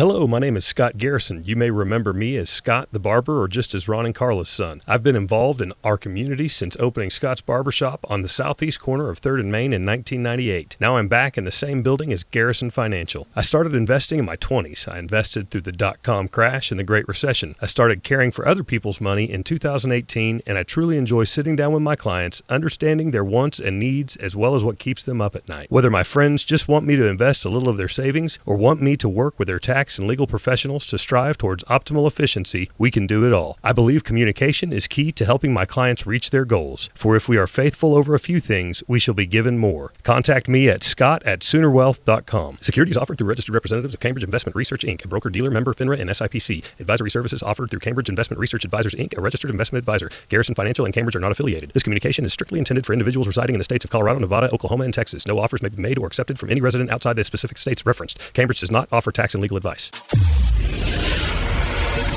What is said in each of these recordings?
Hello, my name is Scott Garrison. You may remember me as Scott the Barber or just as Ron and Carla's son. I've been involved in our community since opening Scott's Barbershop on the southeast corner of 3rd and Main in 1998. Now I'm back in the same building as Garrison Financial. I started investing in my 20s. I invested through the dot com crash and the Great Recession. I started caring for other people's money in 2018, and I truly enjoy sitting down with my clients, understanding their wants and needs as well as what keeps them up at night. Whether my friends just want me to invest a little of their savings or want me to work with their tax and legal professionals to strive towards optimal efficiency, we can do it all. I believe communication is key to helping my clients reach their goals. For if we are faithful over a few things, we shall be given more. Contact me at scott at soonerwealth.com. Securities offered through registered representatives of Cambridge Investment Research Inc., a broker dealer member FINRA and SIPC. Advisory services offered through Cambridge Investment Research Advisors Inc., a registered investment advisor. Garrison Financial and Cambridge are not affiliated. This communication is strictly intended for individuals residing in the states of Colorado, Nevada, Oklahoma, and Texas. No offers may be made or accepted from any resident outside the specific states referenced. Cambridge does not offer tax and legal advice.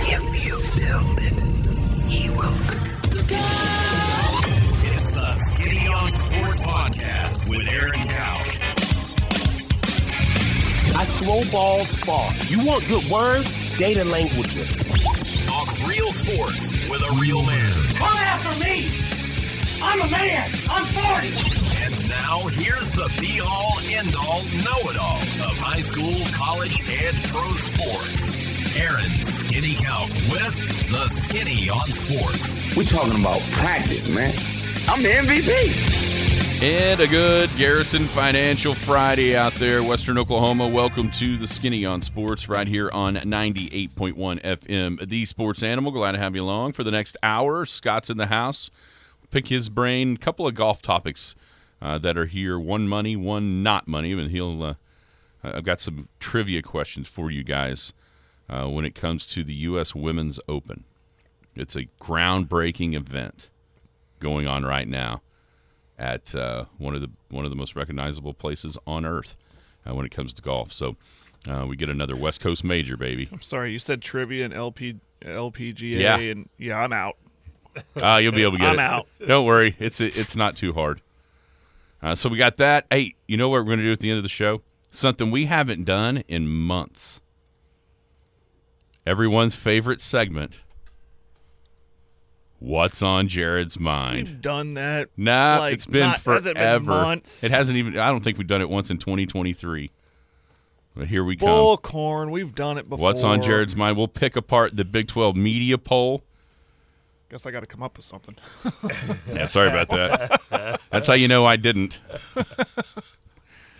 If you build it, he will. It's the Skinny on Sports Podcast with Aaron Cow. I throw balls far. You want good words? Data language. Talk real sports with a real man. Come after me! I'm a man! I'm 40! And now here's the be all, end all, know it all of high school, college, and pro sports. Aaron Skinny Cow with the Skinny on Sports. We're talking about practice, man. I'm the MVP. And a good Garrison Financial Friday out there, Western Oklahoma. Welcome to the Skinny on Sports right here on 98.1 FM. The Sports Animal. Glad to have you along for the next hour. Scott's in the house. Pick his brain. A couple of golf topics uh, that are here. One money, one not money. And he'll. Uh, I've got some trivia questions for you guys uh, when it comes to the U.S. Women's Open. It's a groundbreaking event going on right now at uh, one of the one of the most recognizable places on earth uh, when it comes to golf. So uh, we get another West Coast major, baby. I'm sorry, you said trivia and LP, LPGA, Yeah. and yeah, I'm out. Uh, you'll be able to get I'm it. out. Don't worry, it's it's not too hard. Uh, so we got that. Hey, you know what we're going to do at the end of the show? Something we haven't done in months. Everyone's favorite segment. What's on Jared's mind? We've done that. Nah, like, it's been not- forever. been months. It hasn't even. I don't think we've done it once in 2023. But here we come. Bullcorn. We've done it before. What's on Jared's mind? We'll pick apart the Big 12 media poll. Guess I got to come up with something. Yeah, sorry about that. That's how you know I didn't. Uh,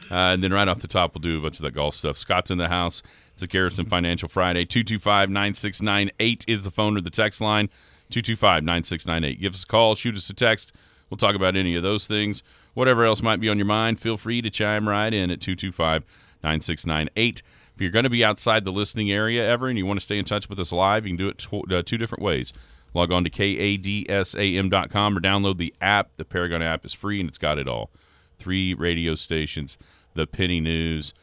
and then right off the top, we'll do a bunch of that golf stuff. Scott's in the house. It's a Garrison Financial Friday. 225 9698 is the phone or the text line. 225 9698. Give us a call, shoot us a text. We'll talk about any of those things. Whatever else might be on your mind, feel free to chime right in at 225 9698. If you're going to be outside the listening area ever and you want to stay in touch with us live, you can do it tw- uh, two different ways. Log on to kadsam.com or download the app. The Paragon app is free and it's got it all. Three radio stations, the Penny News,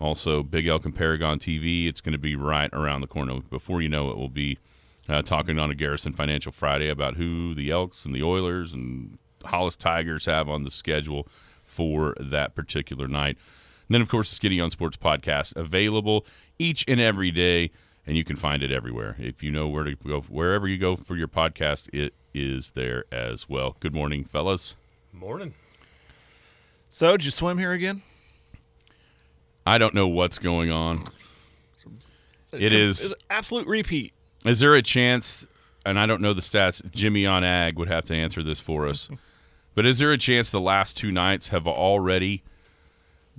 also Big Elk and Paragon TV. It's going to be right around the corner. Before you know it, we'll be uh, talking on a Garrison Financial Friday about who the Elks and the Oilers and Hollis Tigers have on the schedule for that particular night. And then, of course, the Skinny on Sports podcast available each and every day, and you can find it everywhere. If you know where to go, wherever you go for your podcast, it is there as well. Good morning, fellas. Morning. so, did you swim here again? I don't know what's going on. It is. Absolute repeat. Is there a chance? And I don't know the stats. Jimmy on Ag would have to answer this for us. but is there a chance the last two nights have already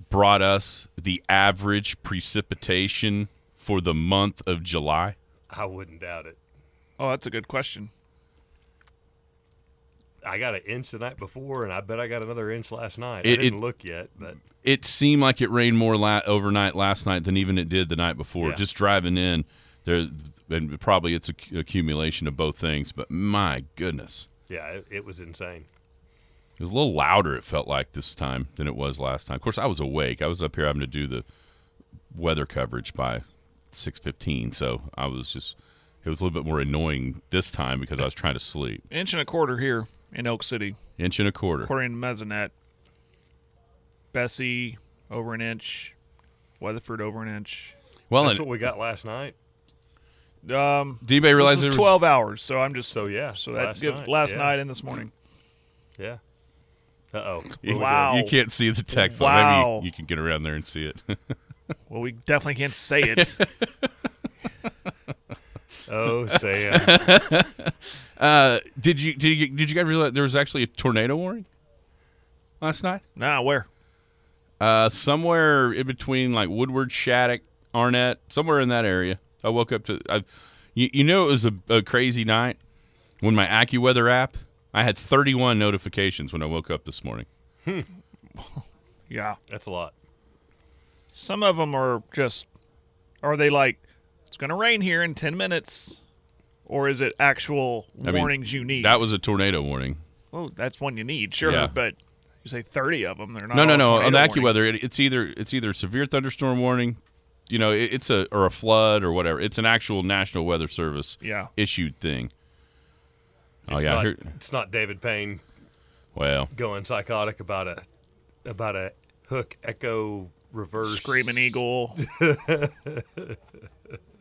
brought us the average precipitation for the month of July? I wouldn't doubt it. Oh, that's a good question. I got an inch the night before, and I bet I got another inch last night. It- I didn't it- look yet, but It seemed like it rained more la- overnight last night than even it did the night before. Yeah. Just driving in, there, and probably it's a c- accumulation of both things. But my goodness. yeah, it, it was insane. It was a little louder. It felt like this time than it was last time. Of course, I was awake. I was up here having to do the weather coverage by six fifteen, so I was just. It was a little bit more annoying this time because I was trying to sleep. Inch and a quarter here in Elk City, Inch and a quarter. according to Mesonet. Bessie over an inch, Weatherford over an inch. Well, That's and what we got last night. Um, did anybody realize this was 12 hours, so I'm just So yeah, so that last gives night. last yeah. night and this morning. Yeah. Uh oh. Wow. You can't see the text. line. Wow. Maybe you can get around there and see it. Well, we definitely can't say it. Oh, Sam. uh, did you did you did you guys realize there was actually a tornado warning last night? nah, where? Uh, somewhere in between like Woodward, Shattuck, Arnett, somewhere in that area. I woke up to. I, you, you know, it was a, a crazy night when my AccuWeather app. I had 31 notifications when I woke up this morning. Yeah. That's a lot. Some of them are just, are they like, it's going to rain here in 10 minutes? Or is it actual I mean, warnings you need? That was a tornado warning. oh, that's one you need, sure. Yeah. But you say 30 of them. They're not No, no, no. On the AccuWeather, it, it's either it's either severe thunderstorm warning, you know, it, it's a or a flood or whatever. It's an actual National Weather Service Yeah. issued thing. Oh yeah, Not, here- it's not David Payne well, going psychotic about a about a hook echo reverse Screaming Eagle.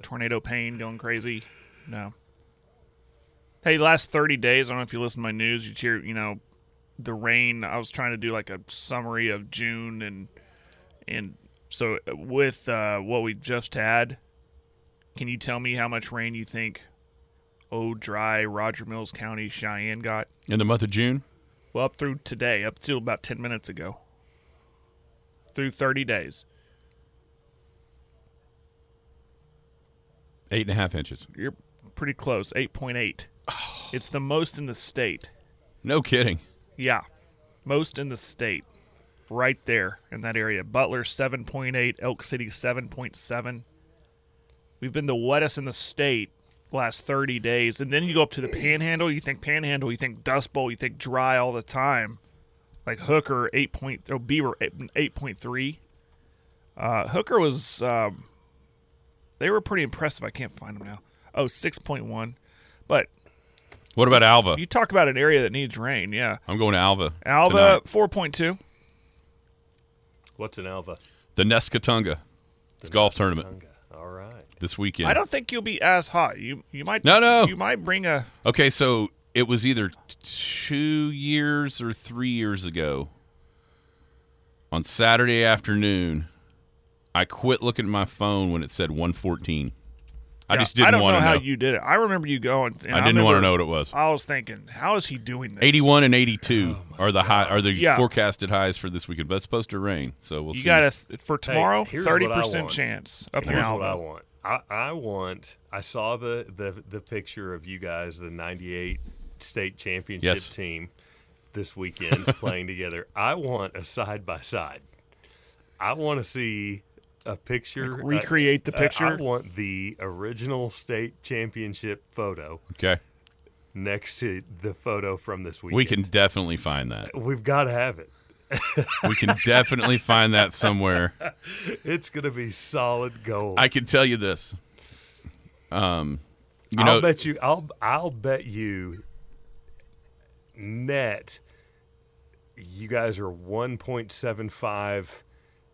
Tornado Pain going crazy. No. Hey, last 30 days, I don't know if you listen to my news, you hear, you know, the rain. I was trying to do like a summary of June and and so with uh, what we just had, can you tell me how much rain you think Oh Dry, Roger Mills County, Cheyenne got? in the month of June, Well, up through today, up till about 10 minutes ago. Through 30 days. eight and a half inches. You're pretty close. 8.8. It's the most in the state. No kidding. Yeah. Most in the state. Right there in that area. Butler 7.8, Elk City 7.7. We've been the wettest in the state last 30 days. And then you go up to the Panhandle, you think Panhandle, you think Dust Bowl, you think dry all the time. Like Hooker 8. Point, oh, Beaver 8.3. Uh, Hooker was um, they were pretty impressive. I can't find them now. Oh, 6.1. But What about Alva? you talk about an area that needs rain, yeah. I'm going to Alva. Alva 4.2. What's an Alva? the Nescatunga. It's golf tournament All right. this weekend. I don't think you'll be as hot. You you might No, no. You might bring a Okay, so it was either two years or three years ago. On Saturday afternoon, I quit looking at my phone when it said 114. I Yeah, just didn't I don't want know to how know. you did it. I remember you going. And I didn't want to know what it was. I was thinking, how is he doing this? 81 and 82 are the high are the Yeah. forecasted highs for this weekend, but it's supposed to rain, so we'll You see. got to for tomorrow. here's what I Thirty percent chance up Here's what I want. I, I want. I saw the, the the picture of you guys, the '98 state championship Yes. team, this weekend playing together. I want a side by side. I want to see a picture. Like recreate the uh, I- want the original state championship photo okay. next to the photo from this weekend. We can definitely find that. We've got to have it. We can definitely find that somewhere. It's gonna be solid gold. I can tell you this. Um you I'll bet you. I'll I'll bet you. Net. You guys are one point seven five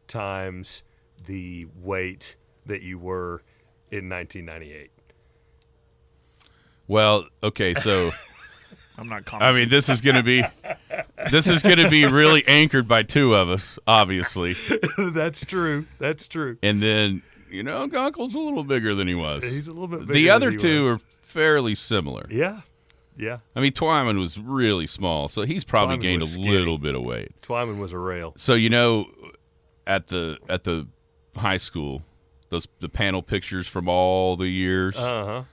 times the weight that you were in 1998. well, okay, so I'm not I mean, this is going to be this is going to be really anchored by two of us, obviously, That's true. That's true. and then you know, Gunkel's a little bigger than he was. He's a little bit. Bigger the than other he two was. are fairly similar. Yeah, yeah. I mean, Twyman was really small, so he's probably Twyman gained a skinny. little bit of weight. Twyman was a rail. So you know, at the at the high school, those the panel pictures from all the years. Uh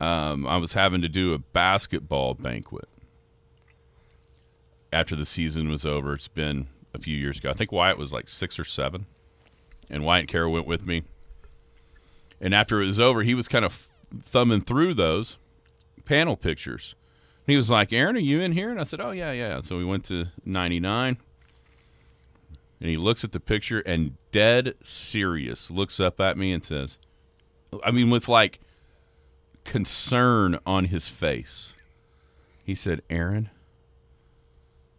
huh. um, I was having to do a basketball banquet after the season was over. It's been a few years ago. I think Wyatt was like six or seven, and Wyatt and Carol went with me. And after it was over, he was kind of thumbing through those panel pictures. He was like, "Aaron, are you in here?" And I said, "Oh yeah, yeah." So we went to '99, and he looks at the picture and dead serious looks up at me and says, "I mean, with like." concern on his face. He said, Aaron,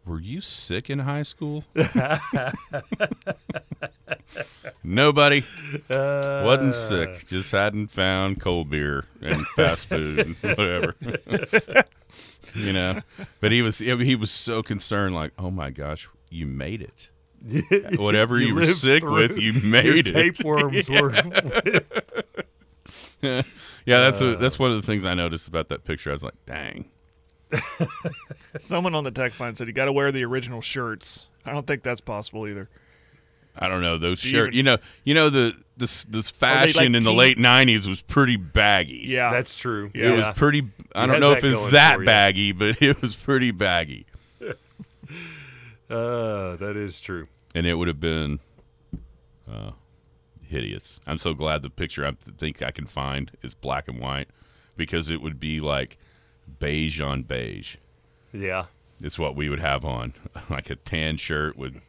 Were you sick in high school? Nobody wasn't sick. Uh. Just hadn't found cold beer and fast food and whatever. you know, but he was he was so concerned. Like, oh my gosh, you made it. Whatever you, were sick with, you made it. tapeworms were. yeah, that's a, that's uh. one of the things I noticed about that picture. I was like, dang. Someone on the text line said you got to wear the original shirts. I don't think that's possible either. I don't know those you shirts. even- You know, you know the this this fashion in the teen- late '90s was pretty baggy. Yeah, That's true. It was pretty. I You don't know if it's that baggy, but it was pretty baggy, Uh, that is true. and it would have been uh, hideous. I'm so glad the picture I think I can find is black and white because it would be like beige on beige. Yeah. It's what we would have on, like a tan shirt with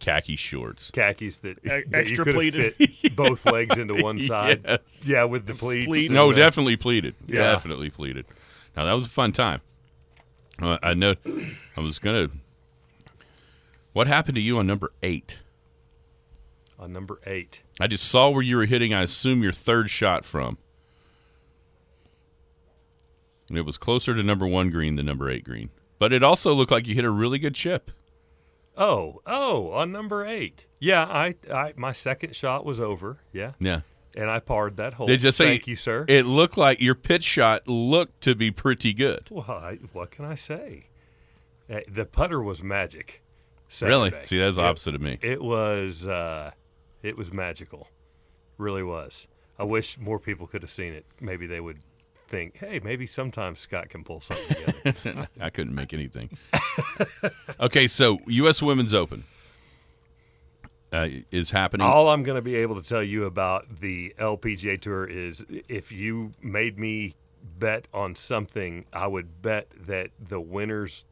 khaki shorts. Khakis that, E- that extra you could pleated. fit both legs into one side. Yes. Yeah, with the pleats. Pleats. No, definitely pleated. Yeah. Definitely pleated. Now that was a fun time. Uh, I know. I was gonna. What happened to you on number eight? On number eight. I just saw where you were hitting. I assume your third shot from. And it was closer to number one green than number eight green, but it also looked like you hit a really good chip. Oh, oh, on number eight. Yeah, I, I, my second shot was over. Yeah, Yeah. and I parred that hole. Did you say? Thank you, sir. It looked like your pitch shot looked to be pretty good. well, I, what can I say? Uh, The putter was magic. Really? See, that's It- opposite of me. It was, uh, it was magical. Really was. I wish more people could have seen it. Maybe they would think, hey, maybe sometimes Scott can pull something together. I couldn't make anything. okay, so U.S. Women's Open uh, is happening. All I'm going to be able to tell you about the LPGA Tour is if you made me bet on something, I would bet that the winner's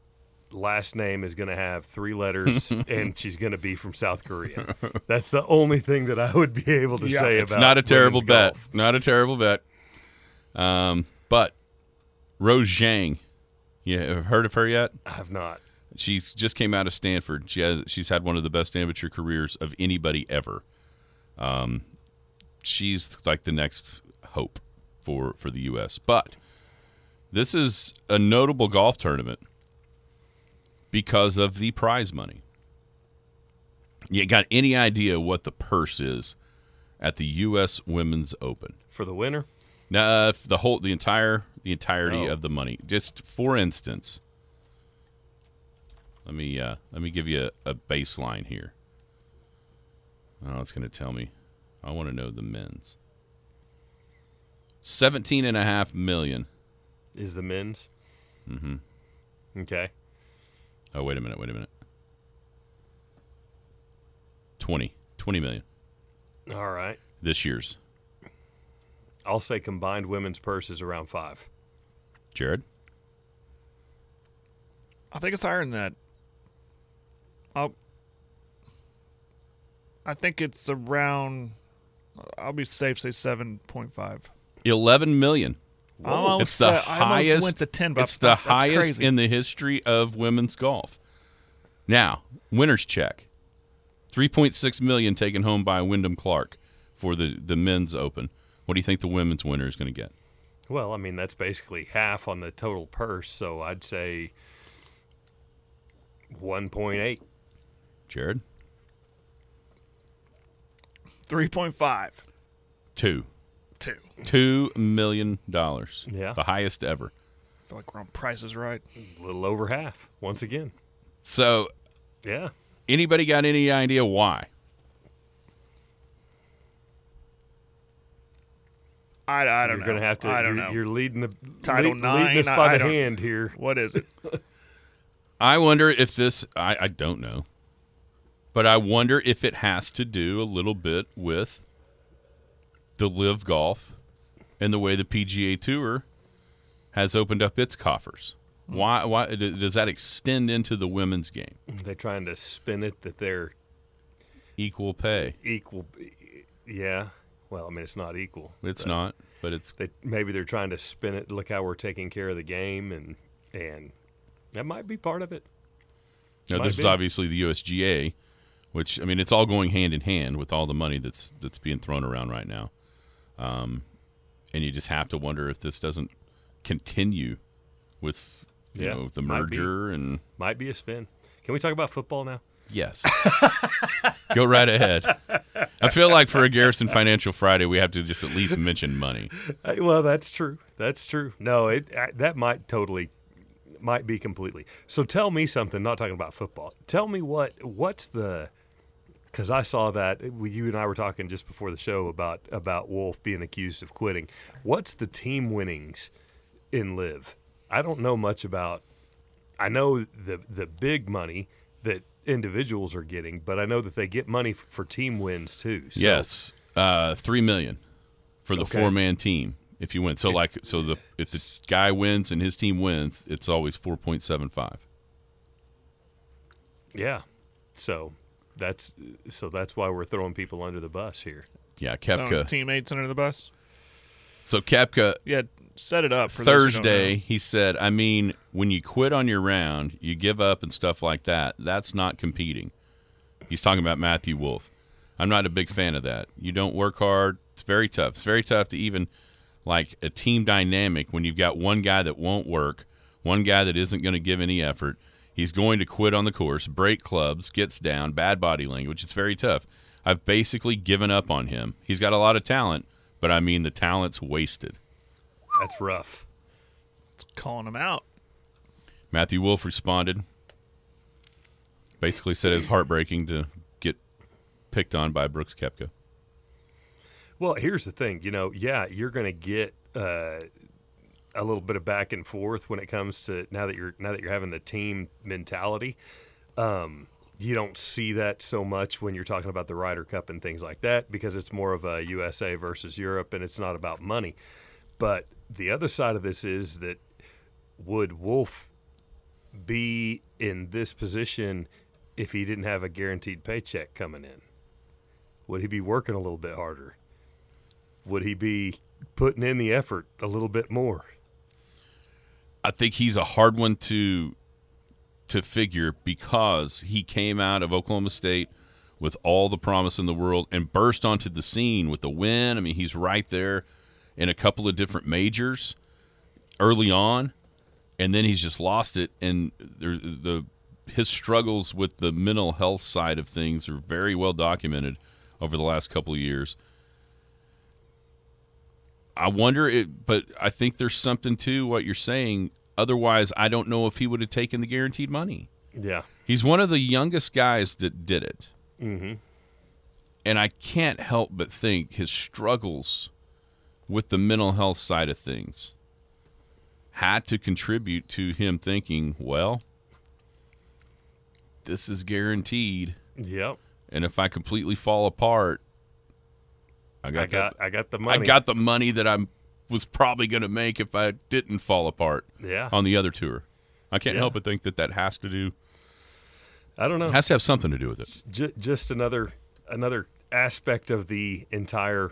last name is going to have three letters and she's going to be from South Korea. That's the only thing that I would be able to Yeah, say about it's not a terrible bet. golf. Not a terrible bet. Um, but Rose Zhang, you have heard of her yet? I have not. She's just came out of Stanford. She has, she's had one of the best amateur careers of anybody ever. Um, she's like the next hope for for the U.S. But this is a notable golf tournament because of the prize money. You got any idea what the purse is at the U.S. Women's Open? For the winner? Uh, the whole, the entire, the entirety Oh. of the money. Just for instance, let me uh, let me give you a, a baseline here. Oh, it's going to tell me. I want to know the men's. Seventeen and a half million. Is the men's? Mm-hmm. Okay. Oh, wait a minute. Wait a minute. 20. 20 million All right. this year's. I'll say combined women's purse is around five. Jared? I think it's higher than that. I'll, I think it's around. I'll be safe. Say seven point five. 11 million. I almost It's the said- I almost highest. went to 10, but it's I the highest crazy. in the history of women's golf. Now, winners check. 3.6 million taken home by Wyndham Clark for the the men's open. What do you think the women's winner is going to get? Well, I mean, that's basically half on the total purse, so I'd say 1.8. Jared? Three point five. 2. Two. 2 million dollars. Yeah. The highest ever. I feel like we're on prices right. A little over half, once again. So, Yeah. anybody got any idea why? I, I don't You're know. going to have to. I don't you're, know. you're leading the Title lead, leading us nine, by I- I the don't- hand here. What is it? I wonder if this I, I don't know. But I wonder if it has to do a little bit with the LIV golf and the way the PGA Tour has opened up its coffers. Why why does that extend into the women's game? They're trying to spin it that they're Equal pay. equal. Yeah. Well, I mean, it's not equal. It's but not, but it's They, maybe they're trying to spin it. Look how we're taking care of the game, and and that might be part of it. Now, Might this is obviously the USGA, which I mean, it's all going hand in hand with all the money that's that's being thrown around right now. Um, and you just have to wonder if this doesn't continue with you Yeah, know the might merger and Might be a spin. Can we talk about football now? Yes, go right ahead. I feel like for a Garrison Financial Friday, we have to just at least mention money. Uh, Well, that's true. That's true. No, it uh, that might totally might be completely. So tell me something. Not talking about football. Tell me what what's the because I saw that you and I were talking just before the show about about Wolff being accused of quitting. What's the team winnings in LIV? I don't know much about. I know the the big money that individuals are getting, but I know that they get money f- for team wins too. So, Yes, uh, three million for the Okay. four man team if you win. So like, so the if the guy wins and his team wins, it's always four point seven five. Yeah. So that's so that's why we're throwing people under the bus here. Yeah, Koepka. teammates under the bus. So Koepka Yeah, set it up for those who don't Thursday, he said, I mean, when you quit on your round, you give up and stuff like that. That's not competing. He's talking about Matthew Wolff. I'm not a big fan of that. You don't work hard. It's very tough. It's very tough to even like a team dynamic when you've got one guy that won't work, one guy that isn't going to give any effort. He's going to quit on the course, break clubs, gets down, bad body language. It's very tough. I've basically given up on him. He's got a lot of talent, but I mean, the talent's wasted. That's rough. It's calling him out. Matthew Wolff responded. Basically said it's heartbreaking to get picked on by Brooks Koepka. Well, here's the thing. You know, yeah, you're going to get uh, a little bit of back and forth when it comes to now that you're now that you're having the team mentality. Um, you don't see that so much when you're talking about the Ryder Cup and things like that because it's more of a USA versus Europe and it's not about money. But the other side of this is that would Wolff be in this position if he didn't have a guaranteed paycheck coming in? Would he be working a little bit harder? Would he be putting in the effort a little bit more? I think he's a hard one to to figure because he came out of Oklahoma State with all the promise in the world and burst onto the scene with the win. I mean, he's right there in a couple of different majors early on, and then he's just lost it. And there, the his struggles with the mental health side of things are very well documented over the last couple of years. I wonder it, but I think there's something to what you're saying. Otherwise, I don't know if he would have taken the guaranteed money. Yeah. He's one of the youngest guys that did it. Mm-hmm. And I can't help but think his struggles with the mental health side of things had to contribute to him thinking, well, this is guaranteed. Yep. And if I completely fall apart, I got, I got the, I got the I money. got the money that I was probably going to make if I didn't fall apart yeah. on the other tour. I can't Yeah. help but think that that has to do I don't know. It has to have something to do with it. J- just another another aspect of the entire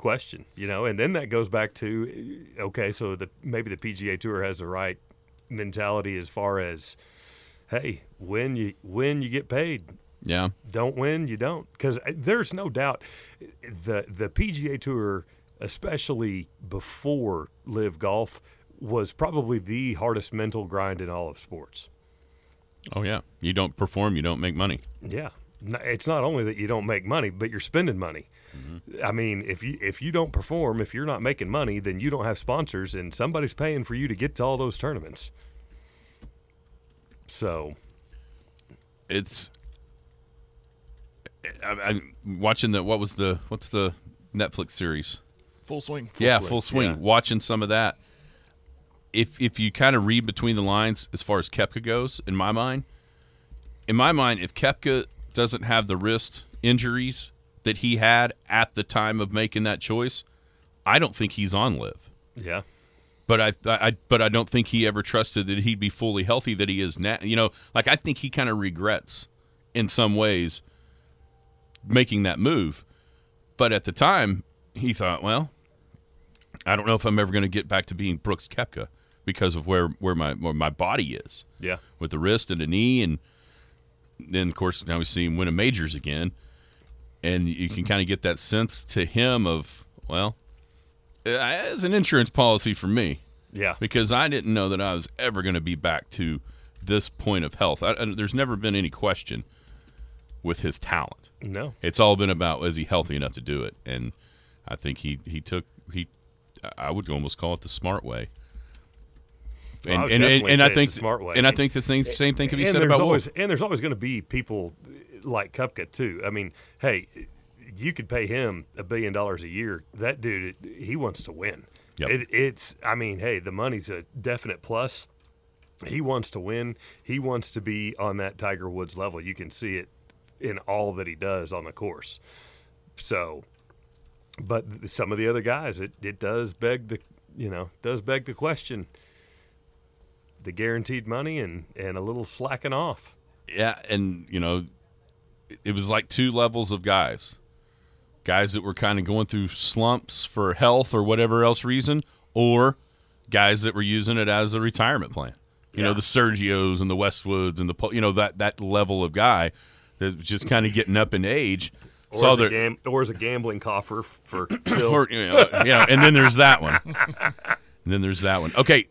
question, you know. And then that goes back to uh, okay, so the maybe the PGA Tour has the right mentality as far as hey, when you when you get paid, Yeah. don't win, you don't. Because there's no doubt the the PGA Tour, especially before LIV Golf, was probably the hardest mental grind in all of sports. Oh yeah. You don't perform, you don't make money. Yeah, it's not only that you don't make money, but you're spending money. Mm-hmm. I mean, if you if you don't perform, if you're not making money, then you don't have sponsors, and somebody's paying for you to get to all those tournaments. So It's I, I'm watching the what was the what's the Netflix series? Full swing. yeah, swing, full swing. yeah. Watching some of that. If if you kind of read between the lines as far as Koepka goes, in my mind, in my mind, if Koepka doesn't have the wrist injuries that he had at the time of making that choice, I don't think he's on LIV. yeah, But I, I, but I don't think he ever trusted that he'd be fully healthy that he is now. You know, like I think he kind of regrets in some ways making that move. But at the time, he thought, well, I don't know if I'm ever going to get back to being Brooks Koepka. because of where where my where my body is Yeah. with the wrist and the knee, and then of course now we see him win a majors again, and you can kind of get that sense to him of well, uh, as an insurance policy for me Yeah. because I didn't know that I was ever going to be back to this point of health. I, and there's never been any question with his talent. No. It's all been about is he healthy enough to do it, and I think he he took he. I would almost call it the smart way. Well, And and, and, and I think the smart way. and I think the same same thing can be said about always Wolff. and there's always going to be people uh, like Koepka too. I mean, hey, you could pay him a billion dollars a year. That dude, he wants to win. Yep. It, it's, I mean, hey, the money's a definite plus. He wants to win. He wants to be on that Tiger Woods level. You can see it in all that he does on the course. So, but some of the other guys, it, it does beg the, you know, does beg the question. The guaranteed money and and a little slacking off. Yeah, and you know, it was like two levels of guys. Guys that were kind of going through slumps for health or whatever else reason, or guys that were using it as a retirement plan. You know, the Sergios and the Westwoods and the you know that that level of guy that was just kind of getting up in age. Or, saw as a their gam- or as a gambling coffer for Phil. or, you know, you know, and then there's that one. And then there's that one. Okay,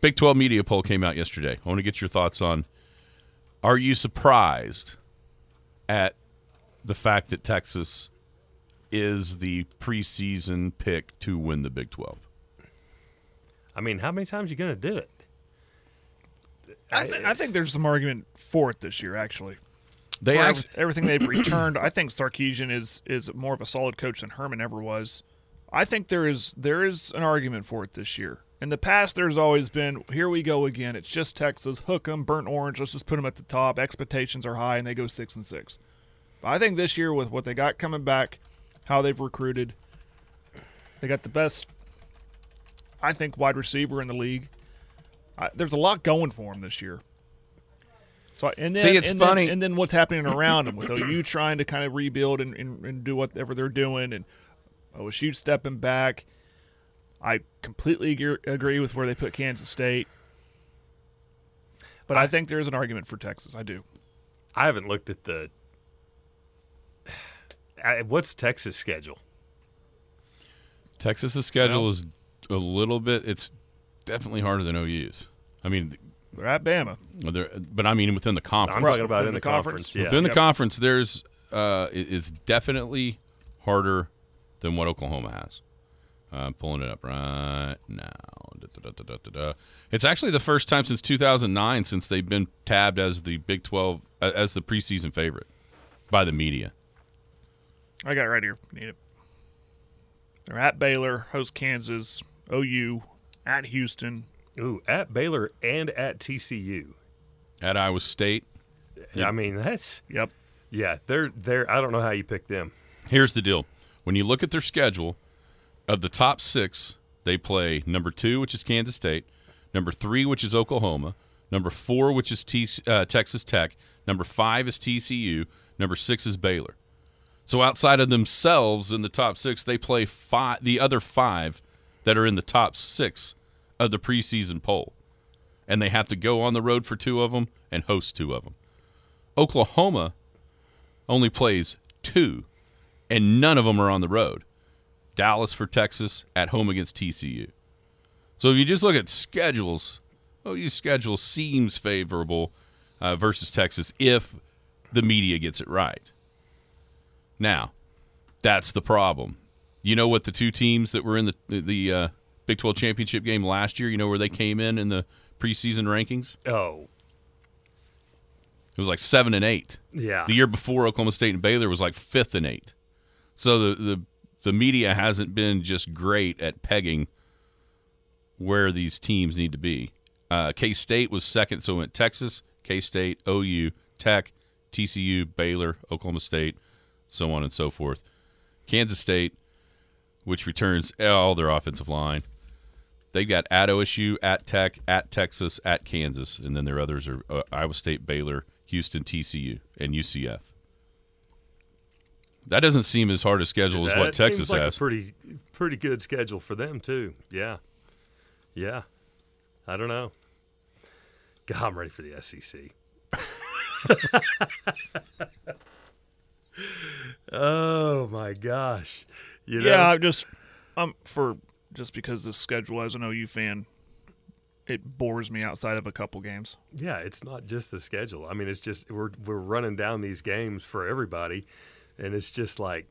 Big 12 media poll came out yesterday. I want to get your thoughts on are you surprised at the fact that Texas is the preseason pick to win the Big 12? I mean, how many times are you going to do it? I, th- I think there's some argument for it this year, actually. They For everything they've returned, I think Sarkisian is is more of a solid coach than Herman ever was. I think there is there is an argument for it this year. In the past, there's always been here we go again. It's just Texas, hook 'em, burnt orange. Let's just put them at the top. Expectations are high, and they go six and six. But I think this year, with what they got coming back, how they've recruited, they got the best, I think, wide receiver in the league. I, there's a lot going for them this year. So and then See, it's and then- funny. and then what's happening around them with OU trying to kind of rebuild and, and, and do whatever they're doing, and oh, OSU stepping back. I completely agree, agree with where they put Kansas State, but I, think there's an argument for Texas. I do. I haven't looked at the. I, what's Texas schedule? Texas's schedule is a little bit it's definitely harder than OU's. I mean, They're at Bama. they're, but I mean within the conference. I'm talking about Within in the, the conference. conference. Yeah. Within the conference, there's uh, it is definitely harder than what Oklahoma has. I'm pulling it up right now. Da-da-da-da-da-da. It's actually the first time since 2009 since they've been tabbed as the Big 12 uh, as the preseason favorite by the media. I got it right here. Need it. They're at Baylor, host Kansas, OU, at Houston. Ooh, at Baylor and at TCU. At Iowa State, I mean, that's Yep. yeah. They're they're. I don't know how you pick them. Here's the deal. When you look at their schedule, of the top six, they play number two, which is Kansas State, number three, which is Oklahoma, number four, which is T- uh, Texas Tech, number five is TCU, number six is Baylor. So outside of themselves in the top six, they play five, the other five that are in the top six of the preseason poll. And they have to go on the road for two of them and host two of them. Oklahoma only plays two, and none of them are on the road. Dallas for Texas at home against TCU. So if you just look at schedules, OU's schedule seems favorable uh, versus Texas if the media gets it right. Now, that's the problem. You know what the two teams that were in the the, the uh, Big 12 championship game last year, you know where they came in in the preseason rankings? Oh, It was like 7 and 8. yeah. The year before Oklahoma State and Baylor was like 5th and 8. So the the the media hasn't been just great at pegging where these teams need to be. Uh, K State was second, so it went Texas, K State, OU, Tech, TCU, Baylor, Oklahoma State, so on and so forth. Kansas State, which returns all their offensive line. They got at OSU, at Tech, at Texas, at Kansas, and then their others are uh, Iowa State, Baylor, Houston, TCU, and UCF. That doesn't seem as hard a schedule as what Texas seems like has. a pretty pretty good schedule for them too. Yeah, yeah. I don't know. God, I'm ready for the SEC. oh my gosh. You know, Yeah, I'm just um for just because the schedule as an OU fan, it bores me outside of a couple games. Yeah, it's not just the schedule. I mean, it's just we're we're running down these games for everybody, and it's just like,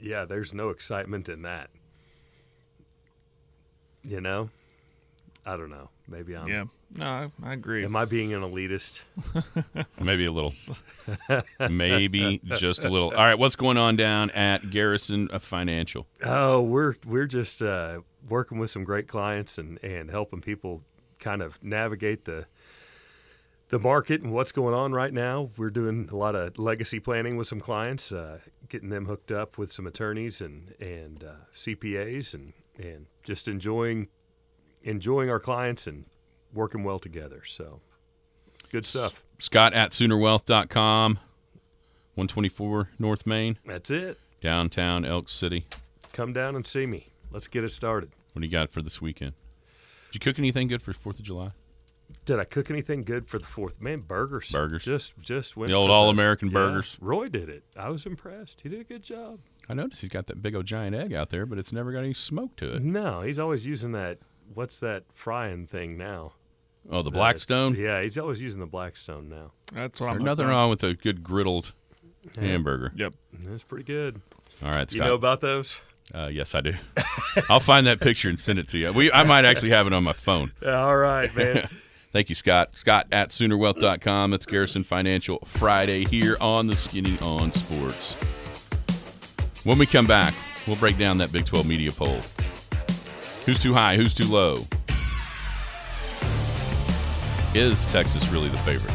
yeah, there's no excitement in that. You know, I don't know. Maybe I'm. yeah, no, I, I agree. Am I being an elitist? Maybe a little. Maybe just a little. All right, what's going on down at Garrison Financial? Oh, we're we're just uh, working with some great clients and and helping people kind of navigate the the market and what's going on right now. We're doing a lot of legacy planning with some clients, uh, getting them hooked up with some attorneys and and uh, CPAs and and just enjoying enjoying our clients and working well together. So good stuff. Scott at SoonerWealth.com, 124 North Main, That's it. downtown Elk City. Come down and see me. Let's get it started. What do you got for this weekend? Did you cook anything good for Fourth of July? Did I cook anything good for the fourth? Man, burgers. Burgers. Just just went The old All-American yeah, burgers. Roy did it. I was impressed. He did a good job. I noticed he's got that big old giant egg out there, but it's never got any smoke to it. No, he's always using that. What's that frying thing now? Oh, the That- Blackstone. Yeah, he's always using the Blackstone now. That's what I'm. Nothing hooked wrong with a good griddled hamburger. Yep. That's pretty good. All right, Scott. You know about those? uh, yes, I do. I'll find that picture and send it to you. We, I might actually have it on my phone. All right, man. Thank you, Scott. Scott at SoonerWealth.com. That's Garrison Financial Friday here on the Skinny on Sports. When we come back, we'll break down that Big 12 media poll. Who's too high? Who's too low? Is Texas really the favorite?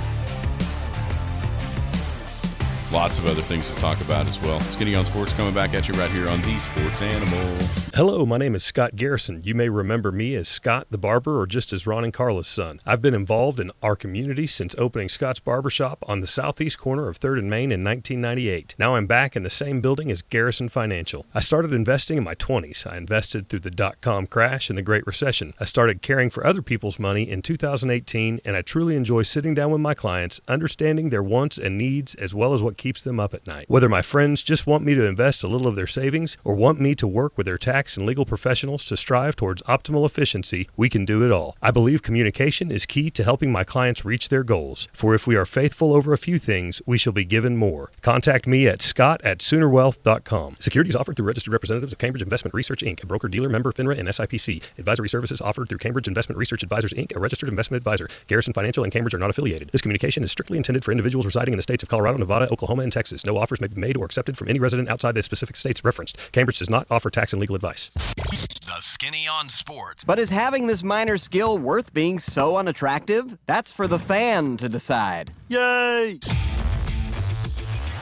Lots of other things to talk about as well. Skinny on Sports coming back at you right here on the Sports Animal. Hello, my name is Scott Garrison. You may remember me as Scott the Barber or just as Ron and Carla's son. I've been involved in our community since opening Scott's Barbershop on the southeast corner of 3rd and Main in 1998. Now I'm back in the same building as Garrison Financial. I started investing in my 20s. I invested through the dot com crash and the Great Recession. I started caring for other people's money in 2018, and I truly enjoy sitting down with my clients, understanding their wants and needs as well as what keeps them up at night. Whether my friends just want me to invest a little of their savings or want me to work with their tax and legal professionals to strive towards optimal efficiency, we can do it all. I believe communication is key to helping my clients reach their goals. For if we are faithful over a few things, we shall be given more. Contact me at scott at soonerwealth.com. Securities offered through registered representatives of Cambridge Investment Research Inc., a broker dealer member FINRA and SIPC. Advisory services offered through Cambridge Investment Research Advisors Inc., a registered investment advisor. Garrison Financial and Cambridge are not affiliated. This communication is strictly intended for individuals residing in the states of Colorado, Nevada, Oklahoma, and Texas. No offers may be made or accepted from any resident outside the specific states referenced. Cambridge does not offer tax and legal advice. The Skinny on Sports. But is having this minor skill worth being so unattractive? That's for the fan to decide. Yay!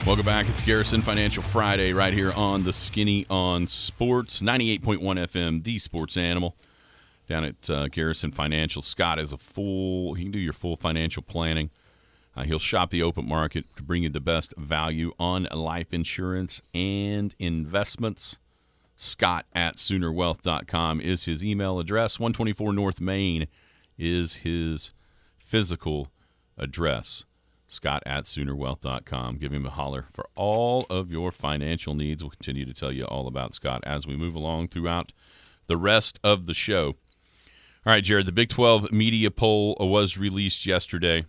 Welcome back. It's Garrison Financial Friday right here on the Skinny on Sports, 98.1 FM, the sports animal. Down at uh, Garrison Financial, Scott is a full, he can do your full financial planning. Uh, he'll shop the open market to bring you the best value on life insurance and investments. Scott at SoonerWealth.com is his email address. 124 North Main is his physical address. Scott at SoonerWealth.com. Give him a holler for all of your financial needs. We'll continue to tell you all about Scott as we move along throughout the rest of the show. All right, Jared, the Big 12 media poll was released yesterday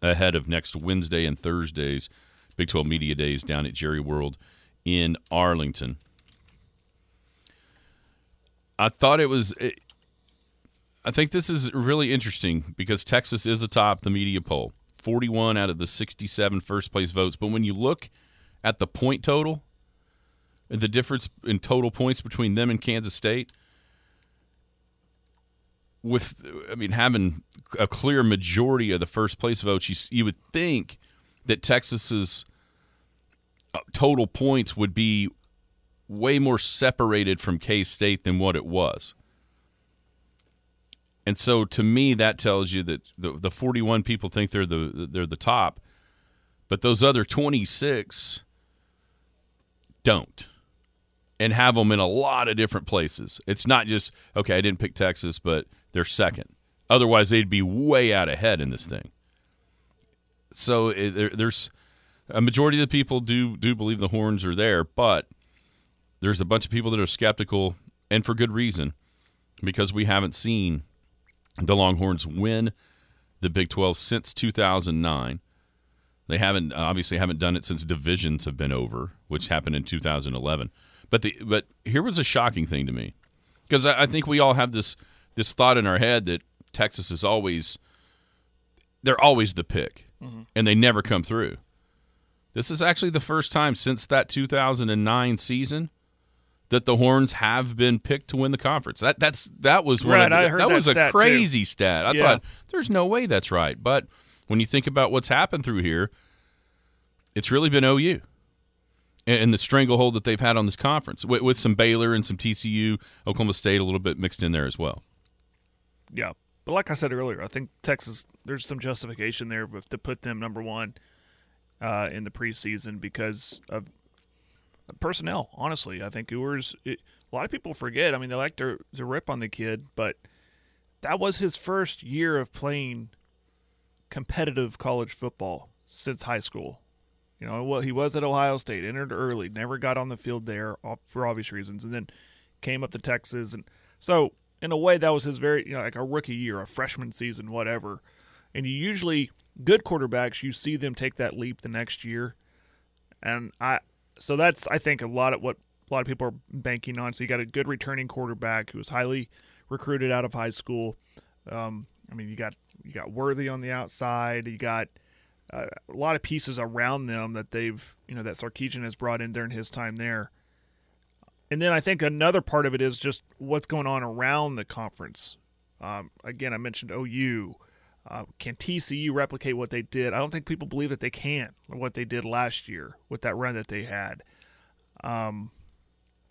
ahead of next Wednesday and Thursday's Big 12 Media Days down at Jerry World in Arlington. I thought it was. It, I think this is really interesting because Texas is atop the media poll 41 out of the 67 first place votes. But when you look at the point total, the difference in total points between them and Kansas State, with I mean having a clear majority of the first place votes, you you would think that Texas's uh, total points would be way more separated from K State than what it was. And so to me that tells you that the the 41 people think they're the they're the top, but those other 26 don't and have them in a lot of different places. It's not just okay, I didn't pick Texas, but they're second. Otherwise, they'd be way out ahead in this thing. So it, there, there's a majority of the people do do believe the horns are there, but there's a bunch of people that are skeptical, and for good reason, because we haven't seen the Longhorns win the Big 12 since 2009. They haven't uh, obviously haven't done it since divisions have been over, which happened in 2011. But the but here was a shocking thing to me because I, I think we all have this this thought in our head that Texas is always they're always the pick, mm-hmm. and they never come through. This is actually the first time since that 2009 season that the Horns have been picked to win the conference. That that's that was Right, of I heard that that was a stat, too. crazy stat. I Yeah. thought there's no way that's right, but when you think about what's happened through here, it's really been OU and, the stranglehold that they've had on this conference with, with some Baylor and some TCU, Oklahoma State a little bit mixed in there as well. Yeah. But like I said earlier, I think Texas, there's some justification there to put them number one uh, in the preseason because of personnel. Honestly, I think Ewers, it, a lot of people forget. I mean, they like to, to rip on the kid, but that was his first year of playing competitive college football since high school. You know, well, he was at Ohio State, entered early, never got on the field there for obvious reasons, and then came up to Texas, and so in a way that was his very, you know, like a rookie year, a freshman season, whatever. And you usually good quarterbacks, you see them take that leap the next year, and I, so that's I think a lot of what a lot of people are banking on. So you got a good returning quarterback who was highly recruited out of high school. Um, I mean, you got you got Worthy on the outside. You got uh, a lot of pieces around them that they've you know that Sarkisian has brought in during his time there. And then I think another part of it is just what's going on around the conference. Um, again, I mentioned OU. Uh, can TCU replicate what they did? I don't think people believe that they can. What they did last year with that run that they had. Um,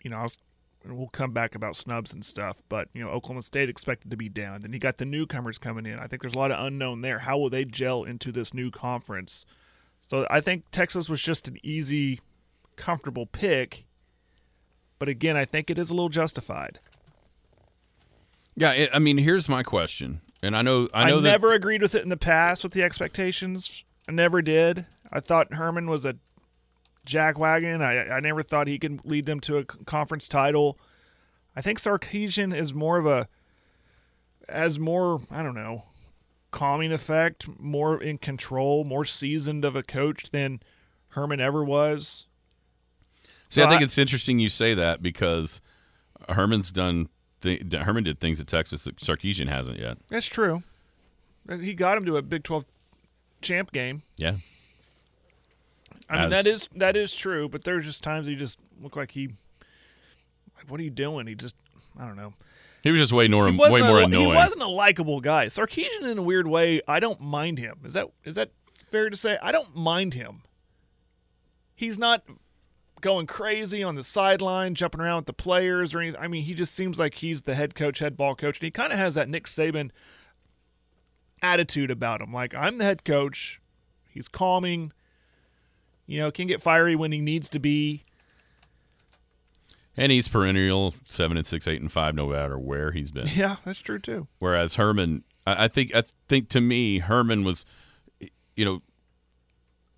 you know, I was, we'll come back about snubs and stuff, but you know, Oklahoma State expected to be down. Then you got the newcomers coming in. I think there's a lot of unknown there. How will they gel into this new conference? So I think Texas was just an easy, comfortable pick. But again, I think it is a little justified. Yeah, I mean, here's my question, and I know I I, know that never agreed with it in the past with the expectations. I never did. I thought Herman was a jackwagon. I I never thought he could lead them to a conference title. I think Sarkisian is more of a has more I don't know calming effect, more in control, more seasoned of a coach than Herman ever was. See, I think I- it's interesting you say that because Herman's done. Th- Herman did things at Texas that Sarkisian hasn't yet. That's true. Uh, he got him to a Big Twelve champ game. Yeah, I mean that is that is true, but there's just times he just looked like he like what are you doing? He just I don't know. he was just way more way more a, annoying. He wasn't a likable guy. Sarkisian in a weird way, I don't mind him. Is that is that fair to say? I don't mind him. He's not going crazy on the sideline, jumping around with the players or anything. I mean, he just seems like he's the head coach, head ball coach, and he kind of has that Nick Saban attitude about him. Like I'm the head coach. He's calming. You know, can get fiery when he needs to be. and he's perennial seven and six, eight and five, no matter where he's been. Yeah, that's true too. Whereas Herman, I I think I think to me Herman was, you know,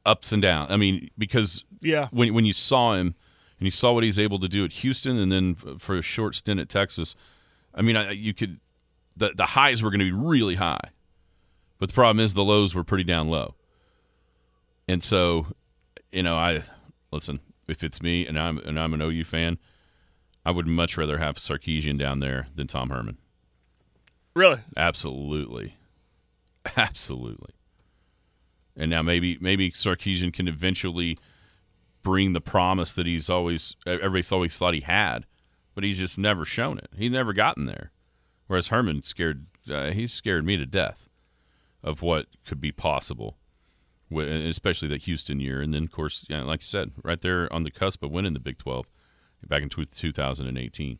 ups and downs. I mean, because Yeah. when when you saw him and you saw what he's able to do at Houston, and then for a short stint at Texas, I mean, I, you could the the highs were going to be really high, but the problem is the lows were pretty down low. And so, you know, I listen. If it's me and I'm and I'm an OU fan, I would much rather have Sarkisian down there than Tom Herman. Really? Absolutely, absolutely. And now maybe maybe Sarkisian can eventually bring the promise that he's always everybody's always thought he had, but he's just never shown it. He's never gotten there. Whereas Herman scared uh, he scared me to death of what could be possible, especially that Houston year. And then of course, like you said, right there on the cusp of winning the Big Twelve back in 2018.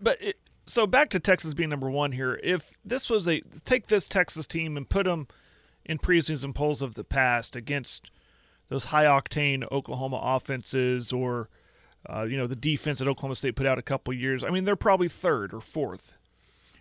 But it, so back to Texas being number one here. If this was a take this Texas team and put them in preseason polls of the past against those high octane Oklahoma offenses or uh, you know the defense that Oklahoma State put out a couple years. I mean, they're probably third or fourth.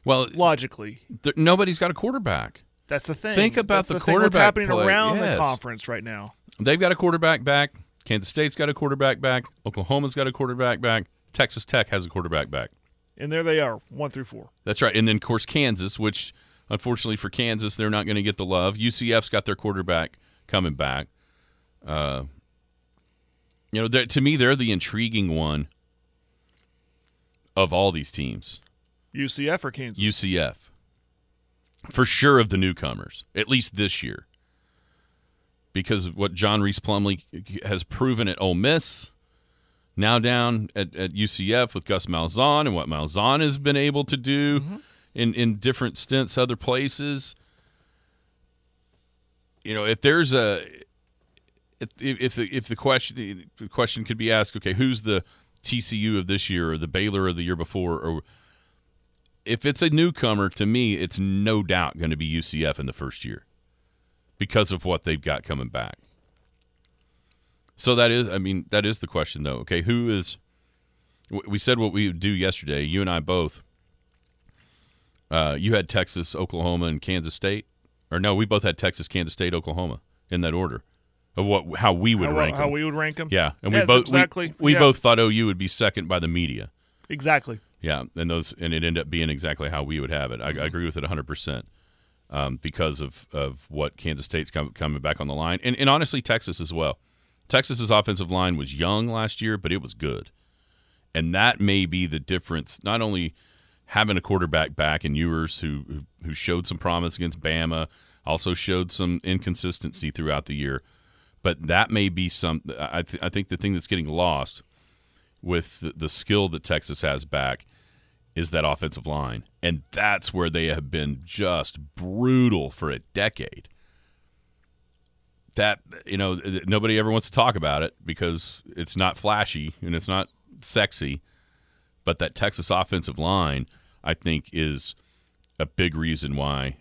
Well, logically. th- nobody's got a quarterback. That's the thing. Think about That's the thing, what's quarterback happening play. around Yes. the conference right now. They've got a quarterback back. Kansas State's got a quarterback back. Oklahoma's got a quarterback back. Texas Tech has a quarterback back. And there they are, one through four. That's right. And then, of course, Kansas, which unfortunately for Kansas, they're not going to get the love. UCF's got their quarterback coming back. Uh, you know, to me, they're the intriguing one of all these teams. UCF or Kansas? UCF, for sure, of the newcomers, at least this year, because of what John Rhys Plumlee has proven at Ole Miss, now down at, at UCF with Gus Malzahn and what Malzahn has been able to do in in different stints other places. You know, if there's a if if the, if the question the question could be asked, okay, who's the TCU of this year or the Baylor of the year before or if it's a newcomer, to me, it's no doubt going to be UCF in the first year because of what they've got coming back. So that is, I mean, that is the question, though. Okay, who is? We said what we would do yesterday. You and I both. Uh, you had Texas, Oklahoma, and Kansas State, or no? We both had Texas, Kansas State, Oklahoma in that order of what how we would how, rank how them. we would rank them? yeah, and we both we- exactly. we, Yeah. both thought OU would be second by the media. Exactly. Yeah, and those and it ended up being exactly how we would have it. I, I agree with it 100 percent um, because of of what Kansas State's com- coming back on the line, and and honestly Texas as well. Texas's offensive line was young last year, but it was good, and that may be the difference. Not only having a quarterback back in Ewers who, who showed some promise against Bama, also showed some inconsistency throughout the year, but that may be some. I th- I think the thing that's getting lost with the, the skill that Texas has back is that offensive line. And that's where they have been just brutal for a decade. That, you know, nobody ever wants to talk about it because it's not flashy and it's not sexy. But that Texas offensive line, I think, is a big reason why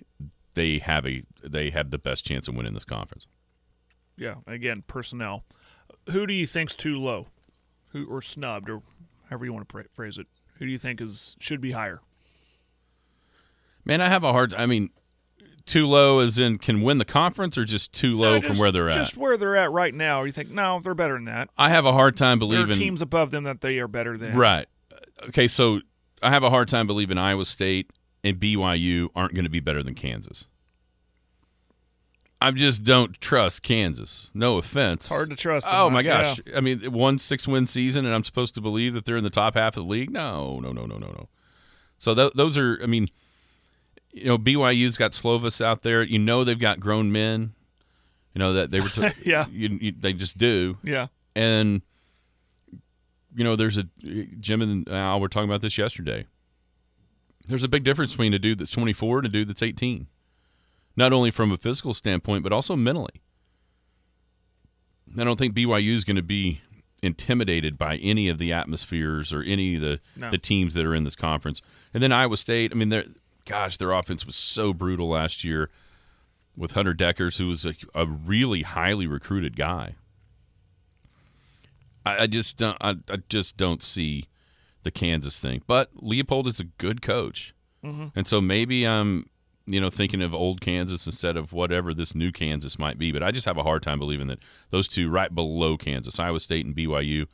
they have a they have the best chance of winning this conference. Yeah. Again, personnel. Who do you think's too low, who or snubbed, or however you want to phrase it? Who do you think is should be higher? Man, I have a hard. I mean, too low as in can win the conference, or just too low No, from where they're at. Just where they're at right now. You think no, they're better than that. I have a hard time There are believing. teams above them that they are better than. Right. Okay, so I have a hard time believing Iowa State and BYU aren't going to be better than Kansas. I just don't trust Kansas. No offense. Hard to trust oh, them, Oh huh? my gosh! I mean, one six-win season, and I'm supposed to believe that they're in the top half of the league? No, no, no, no, no, no. So th- those are, I mean, you know, BYU's got Slovis out there. You know, they've got grown men. You know that they were. T- Yeah. you, you, they just do Yeah. and you know there's a jim and al were talking about this yesterday there's a big difference between a dude that's 24 and a dude that's 18 not only from a physical standpoint but also mentally i don't think byu is going to be intimidated by any of the atmospheres or any of the, No. the teams that are in this conference and then iowa state i mean they're gosh their offense was so brutal last year with hunter dekkers who was a, a really highly recruited guy I, I just don't. I, I just don't see the Kansas thing. But Leipold is a good coach, mm-hmm. and so maybe I'm, you know, thinking of old Kansas instead of whatever this new Kansas might be. But I just have a hard time believing that those two right below Kansas, Iowa State and BYU,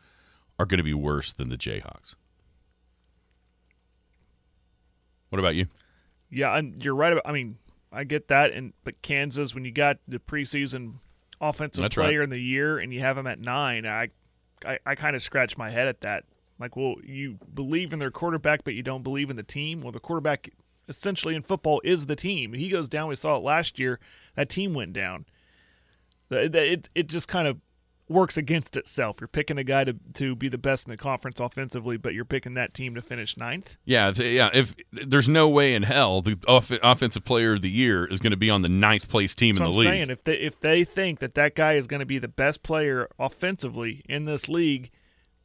are going to be worse than the Jayhawks. What about you? Yeah, and you're right about. I mean, I get that, and but Kansas, when you got the preseason offensive That's right. player in the year, and you have them at nine, I, I, I kind of scratch my head at that. Like, well, you believe in their quarterback, but you don't believe in the team. Well, the quarterback, essentially in football, is the team. He goes down. We saw it last year. That team went down. It it just kind of works against itself. You're picking a guy to to be the best in the conference offensively, but you're picking that team to finish ninth. Yeah, if, yeah. If there's no way in hell the off- offensive player of the year is going to be on the ninth place team That's in the I'm league. saying. If they if they think that that guy is going to be the best player offensively in this league,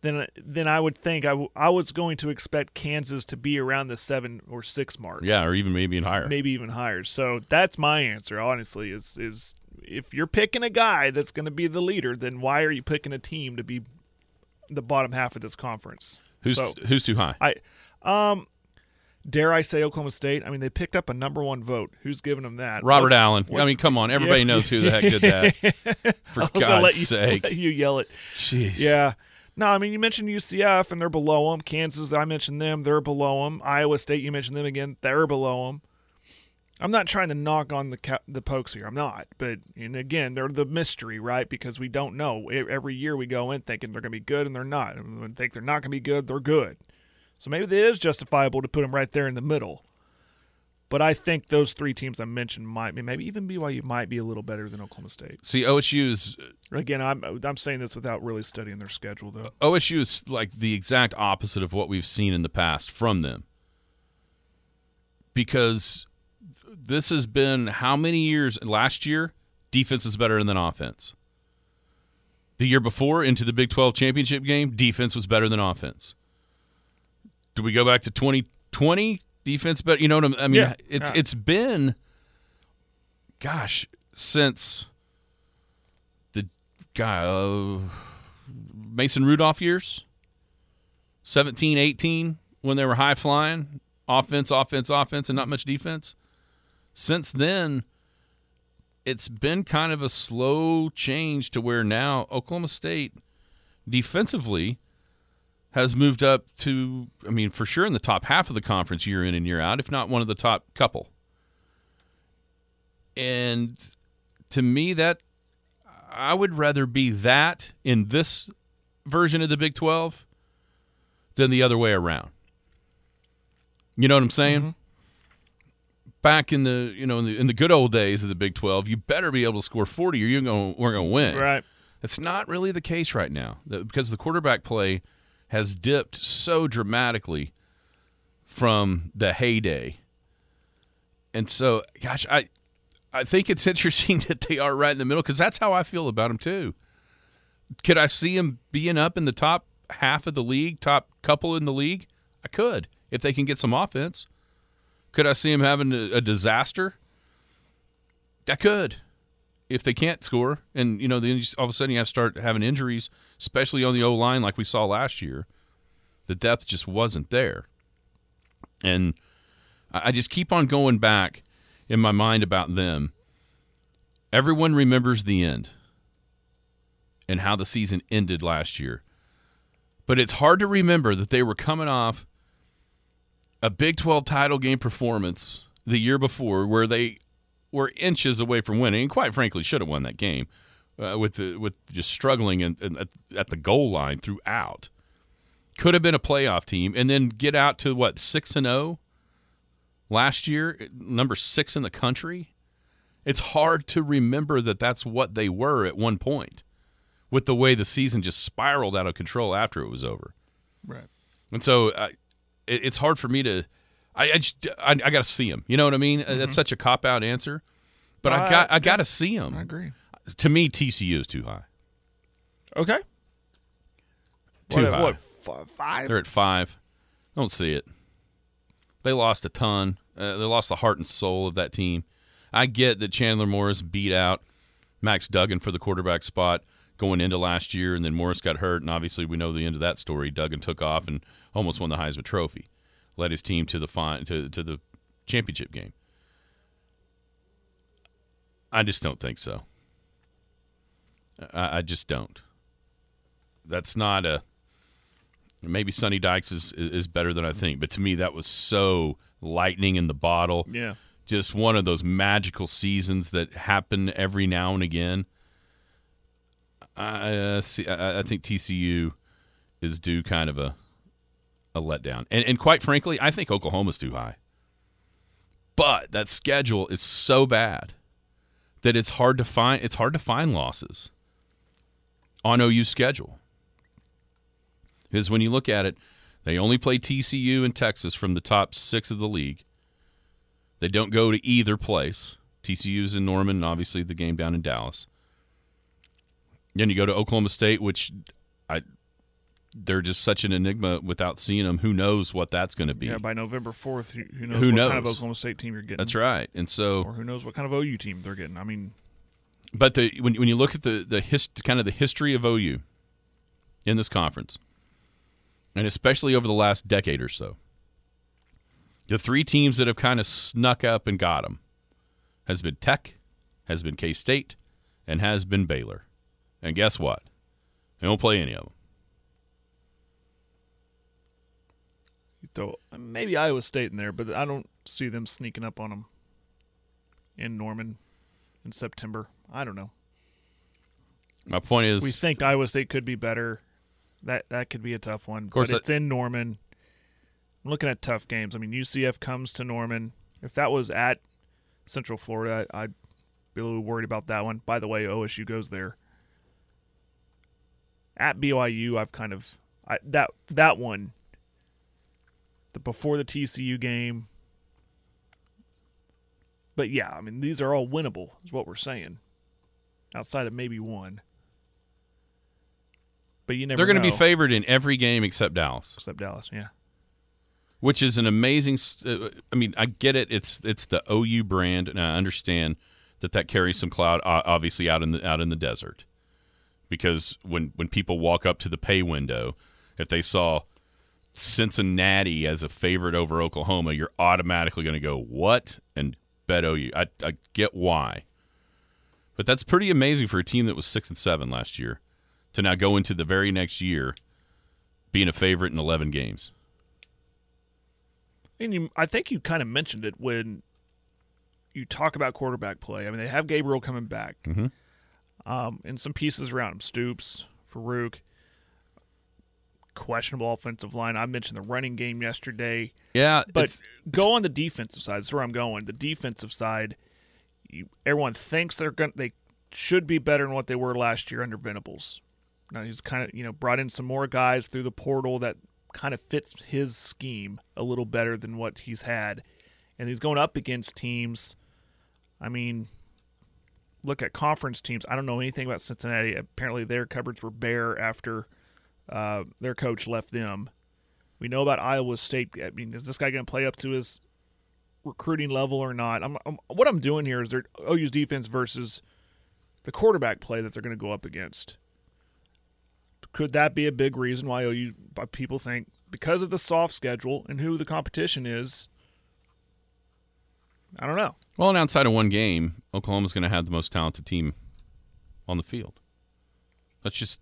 then then I would think I, w- I was going to expect Kansas to be around the seven or six mark, Yeah, or even maybe in higher. maybe even higher. So that's my answer. Honestly, is is if you're picking a guy that's going to be the leader, then why are you picking a team to be the bottom half of this conference? Who's so, who's too high? I um Dare I say Oklahoma State? I mean, they picked up a number one vote. Who's giving them that? Robert What's- Allen. I mean, come on. Everybody Yeah. knows who the heck did that. For God's you, sake. you yell it. Jeez. Yeah. No, I mean you mentioned UCF and they're below them. Kansas, I mentioned them, they're below them. Iowa State, you mentioned them again, they're below them. I'm not trying to knock on the the pokes here. I'm not, but and again, they're the mystery, right? Because we don't know. Every year we go in thinking they're going to be good, and they're not. And when we think they're not going to be good, they're good. So maybe it is justifiable to put them right there in the middle. But I think those three teams I mentioned might be, maybe even BYU might be a little better than Oklahoma State. See, OSU's uh, Again, I'm I'm saying this without really studying their schedule, though. OSU is like the exact opposite of what we've seen in the past from them. Because this has been how many years? Last year, defense is better than offense. The year before, into the Big 12 championship game, defense was better than offense. Do we go back to 2020? Defense better? You know what I'm, mean? Yeah. It's Yeah. it's been, gosh, since the guy uh, Mason Rudolph years, 17, 18, when they were high flying, offense, offense, offense, and not much defense. Since then, it's been kind of a slow change to where now Oklahoma State defensively has moved up to, I mean, for sure in the top half of the conference year in and year out, if not one of the top couple. And to me, that I would rather be that in this version of the Big 12 than the other way around. You know what I'm saying? Mm-hmm. Back in the you know in the, in the good old days of the Big 12, you better be able to score 40 or you're going we're going to win. Right. It's not really the case right now because the quarterback play has dipped so dramatically from the heyday. And so, gosh, I I think it's interesting that they are right in the middle because that's how I feel about them too. Could I see them being up in the top half of the league, top couple in the league? I could if they can get some offense. Could I see them having a, a disaster? I could if they can't score, and you know, then you just- all of a sudden you have to start having injuries, especially on the O line, like we saw last year. The depth just wasn't there, and I I just keep on going back in my mind about them. Everyone remembers the end and how the season ended last year, but it's hard to remember that they were coming off a Big 12 title game performance the year before where they were inches away from winning, and quite frankly, should have won that game uh, with the with just struggling and at, at the goal line throughout. Could have been a playoff team, and then get out to what six and zero last year, number six in the country. It's hard to remember that that's what they were at one point, with the way the season just spiraled out of control after it was over. Right. And so uh, it, it's hard for me to. I I, just, I, I got to see him. You know what I mean? That's such a cop out answer, but I Uh, got I got to see him. I agree. To me, TCU is too high. Okay. Too what, high. What f- five? They're at five. I don't see it. They lost a ton. Uh, they lost the heart and soul of that team. I get that Chandler Morris beat out Max Duggan for the quarterback spot going into last year, and then Morris got hurt, and obviously we know the end of that story. Duggan took off and almost won the Heisman Trophy, led his team to the fi- to to the championship game. I just don't think so. I, I just don't. That's not a maybe Sonny Dykes is is better than I think, but to me that was so lightning in the bottle. Yeah. Just one of those magical seasons that happen every now and again. I uh, see. I, I think TCU is due kind of a a letdown, and and quite frankly, I think Oklahoma's too high. But that schedule is so bad that it's hard to find. It's hard to find losses on OU's schedule. Because when you look at it, they only play TCU and Texas from the top six of the league. They don't go to either place. TCU's in Norman, and obviously the game down in Dallas. Then you go to Oklahoma State, which they're just such an enigma without seeing them. Who knows what that's going to be? Yeah. By November fourth, who, knows Who what kind of knows? Oklahoma State team you're getting? that's right. And so Or who knows what kind of OU team they're getting? I mean, But the, when when you look at the the hist, kind of the history of OU in this conference, and especially over the last decade or so, The three teams that have kind of snuck up and got them has been Tech, has been K State, and has been Baylor. And guess what? They won't play any of them. Throw maybe Iowa State in there, but I don't see them sneaking up on them in Norman in September. I don't know. My point is, we think Iowa State could be better. That that could be a tough one. Of course, but it's in Norman. I'm looking at tough games. I mean, UCF comes to Norman. If that was at Central Florida, I'd be a little worried about that one. By the way, OSU goes there. At BYU, I've kind of I, that that one. The before the TCU game. But yeah, I mean these are all winnable. Is what we're saying. Outside of maybe one. But you never. they're going to be favored in every game except Dallas. except Dallas. Yeah. which is an amazing uh, I mean, I get it. It's it's the OU brand, and I understand that that carries some cloud, uh, obviously out in the out in the desert, because when when people walk up to the pay window, if they saw Cincinnati as a favorite over Oklahoma, you're automatically going to go what and bet OU. I I get why, but that's pretty amazing for a team that was six and seven last year to now go into the very next year being a favorite in 11 games. And you, I think you kind of mentioned it when you talk about quarterback play. I mean, they have Gabriel coming back, Mhm. um, and some pieces around him: Stoops, Farooq. Questionable offensive line. I mentioned the running game yesterday, Yeah, but it's- go on the defensive side. That's where I'm going. The defensive side, you, everyone thinks they're going. They should be better than what they were last year under Venables. Now he's kind of you know brought in some more guys through the portal that kind of fits his scheme a little better than what he's had, and he's going up against teams. I mean, look at conference teams. I don't know anything about Cincinnati. Apparently, their cupboards were bare after uh, their coach left them. We know about Iowa State. I mean, is this guy going to play up to his recruiting level or not? I'm, I'm, what I'm doing here is they're OU's defense versus the quarterback play that they're going to go up against. Could that be a big reason why OU people think because of the soft schedule and who the competition is? I don't know. well, and outside of one game, Oklahoma's going to have the most talented team on the field. That's just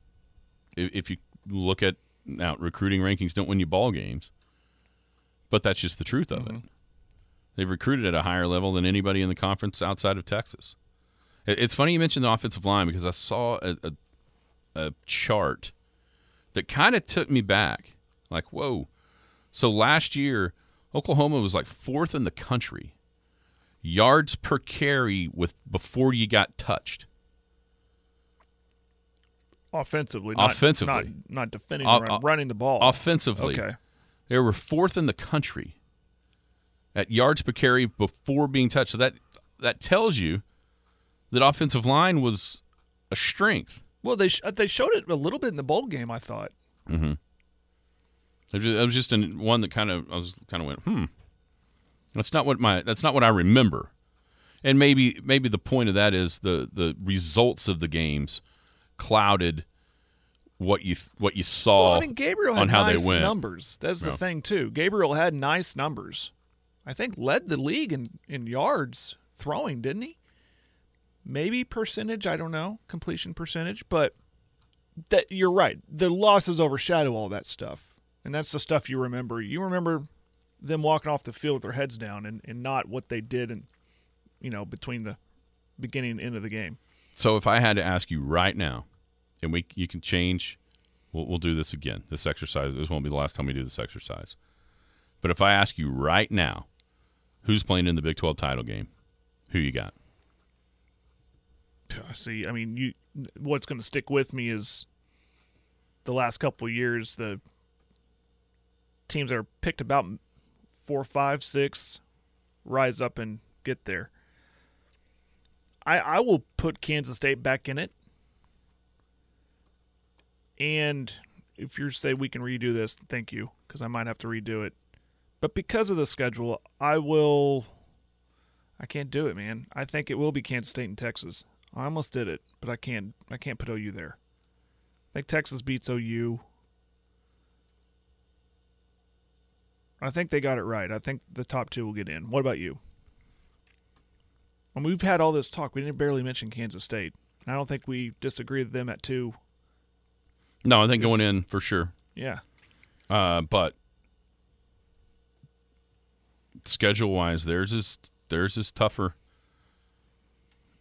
if you look at now recruiting rankings don't win you ball games, but that's just the truth of it. Mm-hmm. They've recruited at a higher level than anybody in the conference outside of Texas. It's funny you mentioned the offensive line because I saw a, a, a chart that kind of took me back. Like, whoa. So last year, Oklahoma was like fourth in the country yards per carry with before you got touched. Offensively, not, Offensively. not, not defending, O- the run, o- running the ball. Offensively, Okay. they were fourth in the country at yards per carry before being touched. So that that tells you that offensive line was a strength. Well, they sh- they showed it a little bit in the bowl game. I thought. Mm-hmm. It was, it was just an, one that kind of I was kind of went, hmm. That's not what my that's not what I remember. And maybe maybe the point of that is the the results of the games clouded what you what you saw Well, I mean, Gabriel had on how nice numbers. That's the Yeah. thing too. Gabriel had nice numbers. I think led the league in, in yards throwing, didn't he? Maybe percentage, I don't know, completion percentage, but that you're right. The losses overshadow all that stuff. And that's the stuff you remember. You remember them walking off the field with their heads down and, and not what they did and you know, between the beginning and end of the game. So if I had to ask you right now, and we you can change, we'll, we'll do this again. This exercise. This won't be the last time we do this exercise. But if I ask you right now, who's playing in the Big Twelve title game? Who you got? See, I mean, you what's going to stick with me is the last couple years the teams that are picked about four, five, six rise up and get there. I I will put Kansas State back in it. And if you say we can redo this, thank you, because I might have to redo it. But because of the schedule, I will. I can't do it, man. I think it will be Kansas State and Texas. I almost did it, but I can't. I can't put OU there. I think Texas beats OU. I think they got it right. I think the top two will get in. What about you? And we've had all this talk. We didn't barely mention Kansas State. I don't think we disagree with them at two. No, I think going in for sure. Yeah. Uh, but schedule wise, theirs is theirs is tougher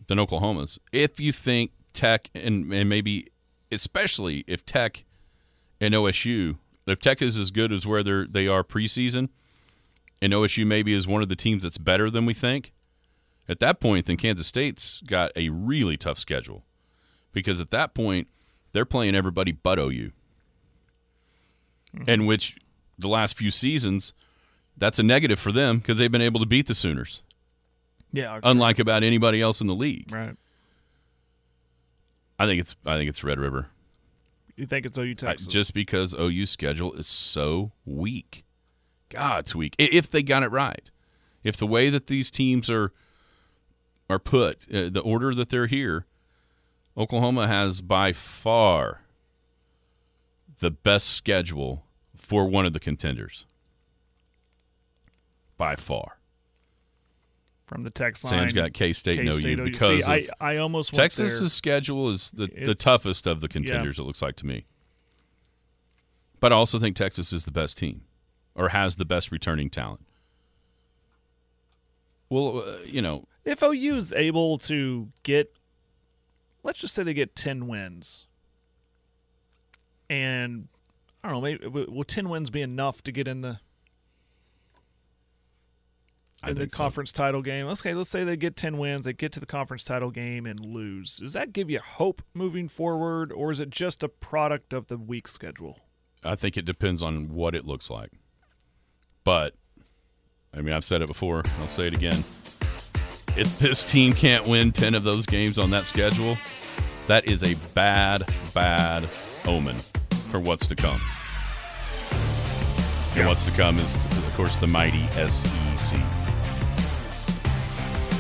than Oklahoma's. If you think Tech and, and maybe especially if Tech and OSU, if Tech is as good as where they they are preseason, and OSU maybe is one of the teams that's better than we think, at that point, then Kansas State's got a really tough schedule because at that point they're playing everybody but OU, and which the last few seasons that's a negative for them because they've been able to beat the Sooners, Yeah. unlike about anybody else in the league. right. I think it's I think it's Red River. You think it's OU I- Texas? just because OU's schedule is so weak. God, it's weak. If they got it right, if the way that these teams are are put, uh, the order that they're here, Oklahoma has by far the best schedule for one of the contenders. By far, from the text line. Sam's got K State OU OU. because See, I, I almost Texas's schedule is the, the toughest of the contenders. It looks like to me, but I also think Texas is the best team, or has the best returning talent. Well, uh, you know, if OU is able to get, let's just say they get ten wins, and I don't know, maybe will will ten wins be enough to get in the in the think so. conference title game? Okay, let's say they get ten wins, they get to the conference title game and lose. Does that give you hope moving forward, or is it just a product of the weak schedule? I think it depends on what it looks like. But I mean, I've said it before. I'll say it again. If this team can't win ten of those games on that schedule, that is a bad, bad omen for what's to come. And what's to come is, of course, the mighty SEC.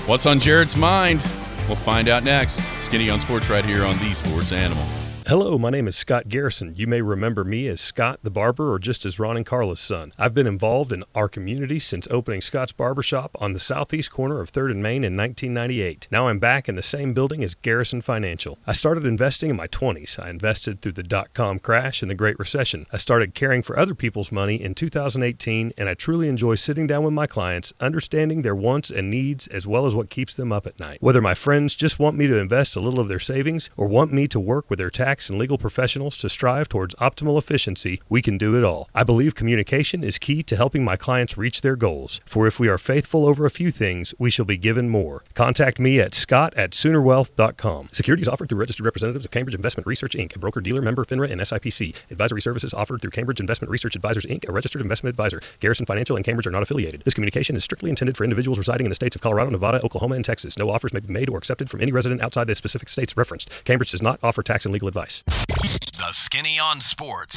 What's on Jared's mind? We'll find out next. Skinny on Sports right here on the Sports Animal. Hello, my name is Scott Garrison. You may remember me as Scott the Barber or just as Ron and Carla's son. I've been involved in our community since opening Scott's Barbershop on the southeast corner of 3rd and Main in 1998. Now I'm back in the same building as Garrison Financial. I started investing in my 20s. I invested through the dot com crash and the Great Recession. I started caring for other people's money in 2018, and I truly enjoy sitting down with my clients, understanding their wants and needs as well as what keeps them up at night. Whether my friends just want me to invest a little of their savings or want me to work with their tax and legal professionals to strive towards optimal efficiency, we can do it all. I believe communication is key to helping my clients reach their goals. For if we are faithful over a few things, we shall be given more. Contact me at scott at soonerwealth.com. Securities offered through registered representatives of Cambridge Investment Research Inc., a broker dealer member FINRA and SIPC. Advisory services offered through Cambridge Investment Research Advisors Inc., a registered investment advisor. Garrison Financial and Cambridge are not affiliated. This communication is strictly intended for individuals residing in the states of Colorado, Nevada, Oklahoma, and Texas. No offers may be made or accepted from any resident outside the specific states referenced. Cambridge does not offer tax and legal advice. The Skinny on Sports.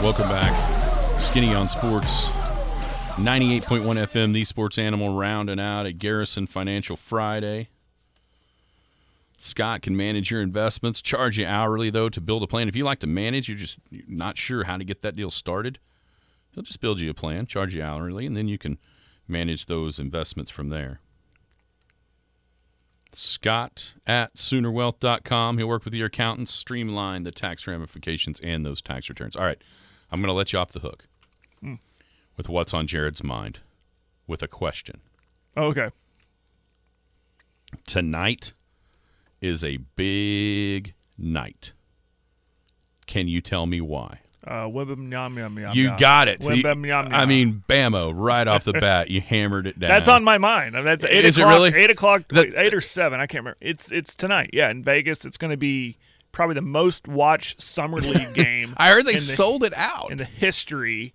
Welcome back. Skinny on Sports. 98.1 FM, the sports animal rounding out at Garrison Financial Friday. Scott can manage your investments, charge you hourly, though, to build a plan. If you like to manage, you're just not sure how to get that deal started, he'll just build you a plan, charge you hourly, and then you can manage those investments from there. Scott at Soonerwealth.com. He'll work with your accountants, streamline the tax ramifications and those tax returns. All right, I'm going to let you off the hook hmm. with what's on Jared's mind with a question. Oh, okay. Tonight is a big night. Can you tell me why? Uh, yum yum yum. you got it. You- yum yum. I mean, bammo, right off the bat, you hammered it down. That's on my mind. I mean, that's eight Is it o'clock. really? Eight o'clock. Eight or seven. I can't remember. It's it's tonight. Yeah, in Vegas. It's going to be probably the most watched summer league game. I heard they the- sold it out. in the history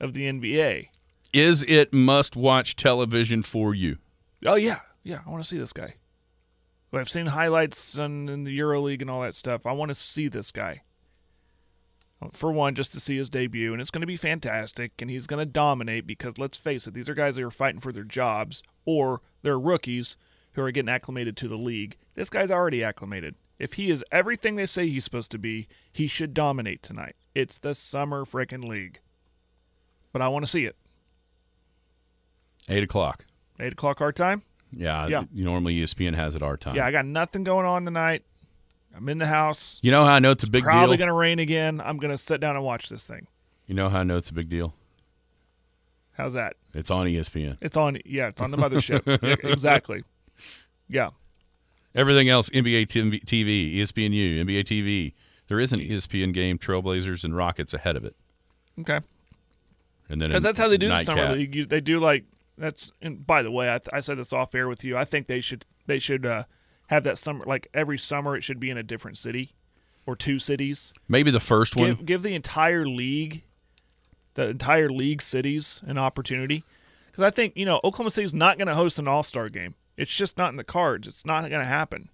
of the NBA. Is it must watch television for you? Oh yeah, yeah. I want to see this guy. I've seen highlights on, in the Euro League and all that stuff. I want to see this guy. For one, just to see his debut, and it's going to be fantastic, and he's going to dominate because let's face it, these are guys that are fighting for their jobs, or they're rookies who are getting acclimated to the league. This guy's already acclimated. If he is everything they say he's supposed to be, he should dominate tonight. It's the summer freaking league. But I want to see it. Eight o'clock. Eight o'clock our time. Yeah, Yeah. You normally ESPN has it our time. Yeah, I got nothing going on tonight. I'm in the house. You know how I know it's a big Probably deal. Probably gonna rain again. I'm gonna sit down and watch this thing. You know how I know it's a big deal. How's that? It's on ESPN. It's on. Yeah, it's on the mothership. Yeah, exactly. Yeah. Everything else, NBA TV, ESPNU, NBA TV. There is an ESPN game, Trailblazers and Rockets ahead of it, Okay. and then Because that's how they do the summer league. You, they do like that's. And by the way, I, I said this off air with you. I think they should they should uh, have that summer like every summer it should be in a different city or two cities. Maybe the first one. Give, give the entire league, the entire league cities, an opportunity. Because I think you know Oklahoma City's not going to host an All Star game. It's just not in the cards. It's not going to happen.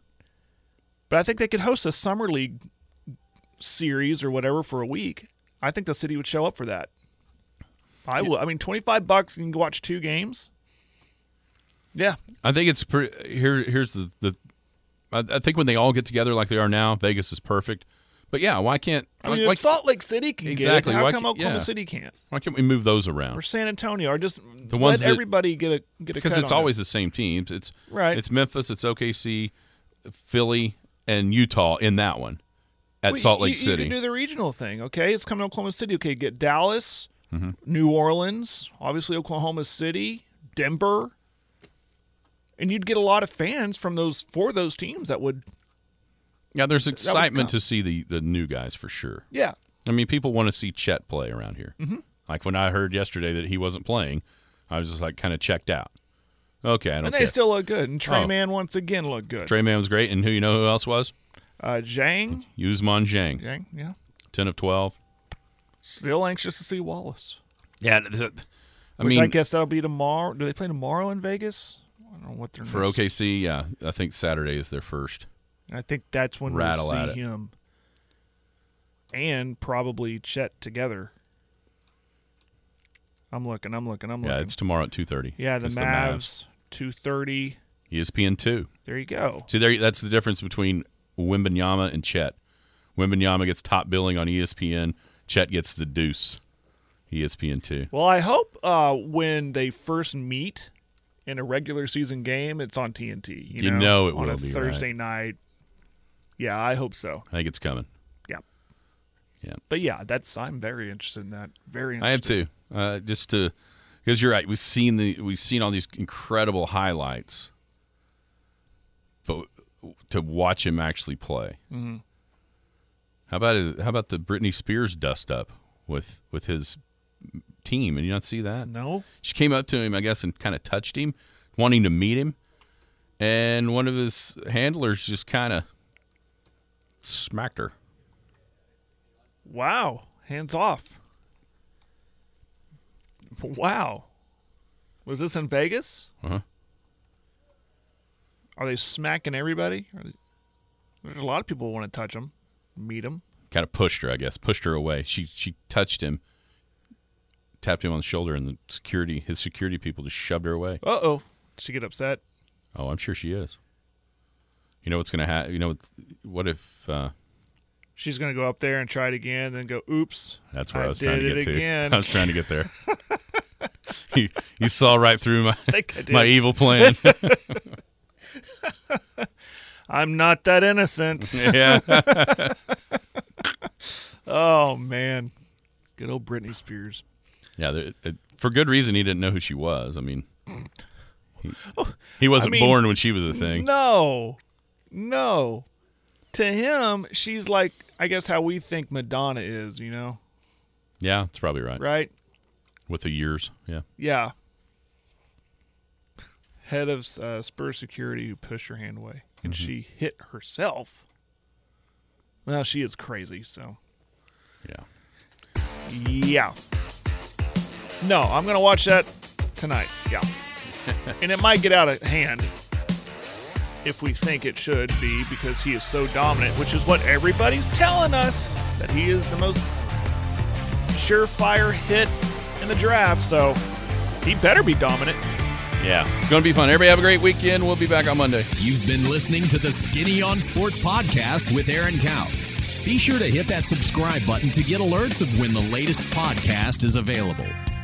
But I think they could host a summer league series or whatever for a week. I think the city would show up for that. I will. I mean, twenty five bucks and you can watch two games. Yeah, I think it's pretty. Here, here's the the. I, I think when they all get together like they are now, Vegas is perfect. But yeah, why can't I mean, why, Salt Lake City can Exactly. get it, how Why come can't- Oklahoma yeah. City can't? why can't we move those around? Or San Antonio, or just The ones let that- everybody get a get a because it's always the same teams. It's Right. It's Memphis, it's OKC, Philly, and Utah in that one at Well, Salt Lake you, City. You can do the regional thing, okay? It's coming to Oklahoma City. Okay, get Dallas, Mm-hmm. New Orleans, obviously Oklahoma City, Denver, and you'd get a lot of fans from those for those teams that would. yeah, there's excitement to see the the new guys for sure. Yeah, I mean, people want to see Chet play around here. Mm-hmm. Like when I heard yesterday that he wasn't playing, I was just like kind of checked out. Okay, I don't and care. they still look good. And Trey Oh. Man once again looked good. Tre Mann was great, and who you know who else was? Uh, Dieng, Ousmane Dieng, Dieng, yeah. ten of twelve. Still anxious to see Wallace. Yeah, I Which mean, I guess that'll be tomorrow. Do they play tomorrow in Vegas? I don't know what they're for OKC, yeah, I think Saturday is their first. I think that's when Rattle we'll see him and probably Chet together. I'm looking. I'm looking. I'm Yeah, looking. Yeah, it's tomorrow at two thirty. yeah, the it's Mavs, two thirty. ESPN two. There you go. See, there, that's the difference between Wembanyama and Chet. Wembanyama gets top billing on ESPN. Chet gets the deuce. ESPN two. Well, I hope uh, when they first meet in a regular season game, it's on TNT. You, You know it on will a be, Thursday night. Yeah, I hope so. I think it's coming. Yeah, Yeah, but yeah, that's I'm very interested in that. Very. Interested. I have too. Uh, just to because you're right. We've seen the we've seen all these incredible highlights, but to watch him actually play. Mm-hmm. How about it, how about the Britney Spears dust up with with his team? And you not see that? No. She came up to him, I guess, and kind of touched him, wanting to meet him. And one of his handlers just kind of smacked her. Wow. Hands off. Wow. Was this in Vegas? Uh-huh. Are they smacking everybody? Are they- There's a lot of people want to touch them, meet them. Kind of pushed her, I guess, pushed her away. She she touched him, tapped him on the shoulder, and the security his security people just shoved her away. Uh oh. She get upset? Oh, I'm sure she is. You know what's gonna happen? You know what? What if? Uh, She's going to go up there and try it again, then go, oops. that's where I, I was trying to get to. again. I was trying to get there. you, you saw right through my I my evil plan. I'm not that innocent. yeah. oh, man. Good old Britney Spears. Yeah, there- it, for good reason. He didn't know who she was. I mean, he, he wasn't mean, born when she was a thing. No, no. To him, she's like, I guess, how we think Madonna is, you know? Yeah, that's probably right. Right? With the years, yeah. Yeah. Head of uh, Spur Security who pushed her hand away. And Mm-hmm. she hit herself. Well, she is crazy, so. Yeah. Yeah. No, I'm going to watch that tonight. Yeah. and it might get out of hand if we think it should be because he is so dominant, which is what everybody's telling us that he is the most surefire hit in the draft. So he better be dominant. Yeah. It's going to be fun. Everybody have a great weekend. We'll be back on Monday. You've been listening to the Skinny on Sports podcast with Aaron Cow. Be sure to hit that subscribe button to get alerts of when the latest podcast is available.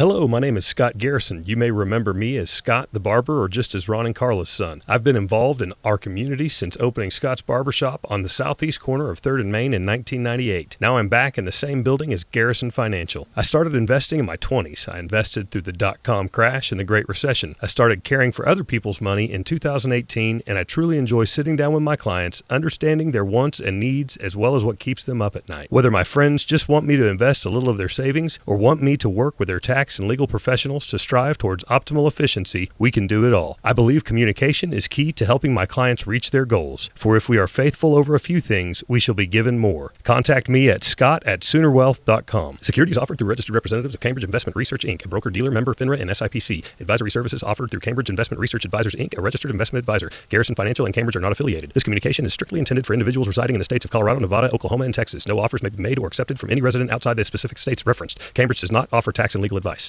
Hello, my name is Scott Garrison. You may remember me as Scott the Barber or just as Ron and Carla's son. I've been involved in our community since opening Scott's Barbershop on the southeast corner of 3rd and Main in 1998. Now I'm back in the same building as Garrison Financial. I started investing in my 20s. I invested through the dot com crash and the Great Recession. I started caring for other people's money in 2018, and I truly enjoy sitting down with my clients, understanding their wants and needs as well as what keeps them up at night. Whether my friends just want me to invest a little of their savings or want me to work with their tax and legal professionals to strive towards optimal efficiency, we can do it all. I believe communication is key to helping my clients reach their goals. For if we are faithful over a few things, we shall be given more. Contact me at scott at soonerwealth.com. Securities offered through registered representatives of Cambridge Investment Research Inc., a broker dealer member FINRA and SIPC. Advisory services offered through Cambridge Investment Research Advisors Inc., a registered investment advisor. Garrison Financial and Cambridge are not affiliated. This communication is strictly intended for individuals residing in the states of Colorado, Nevada, Oklahoma, and Texas. No offers may be made or accepted from any resident outside the specific states referenced. Cambridge does not offer tax and legal advice.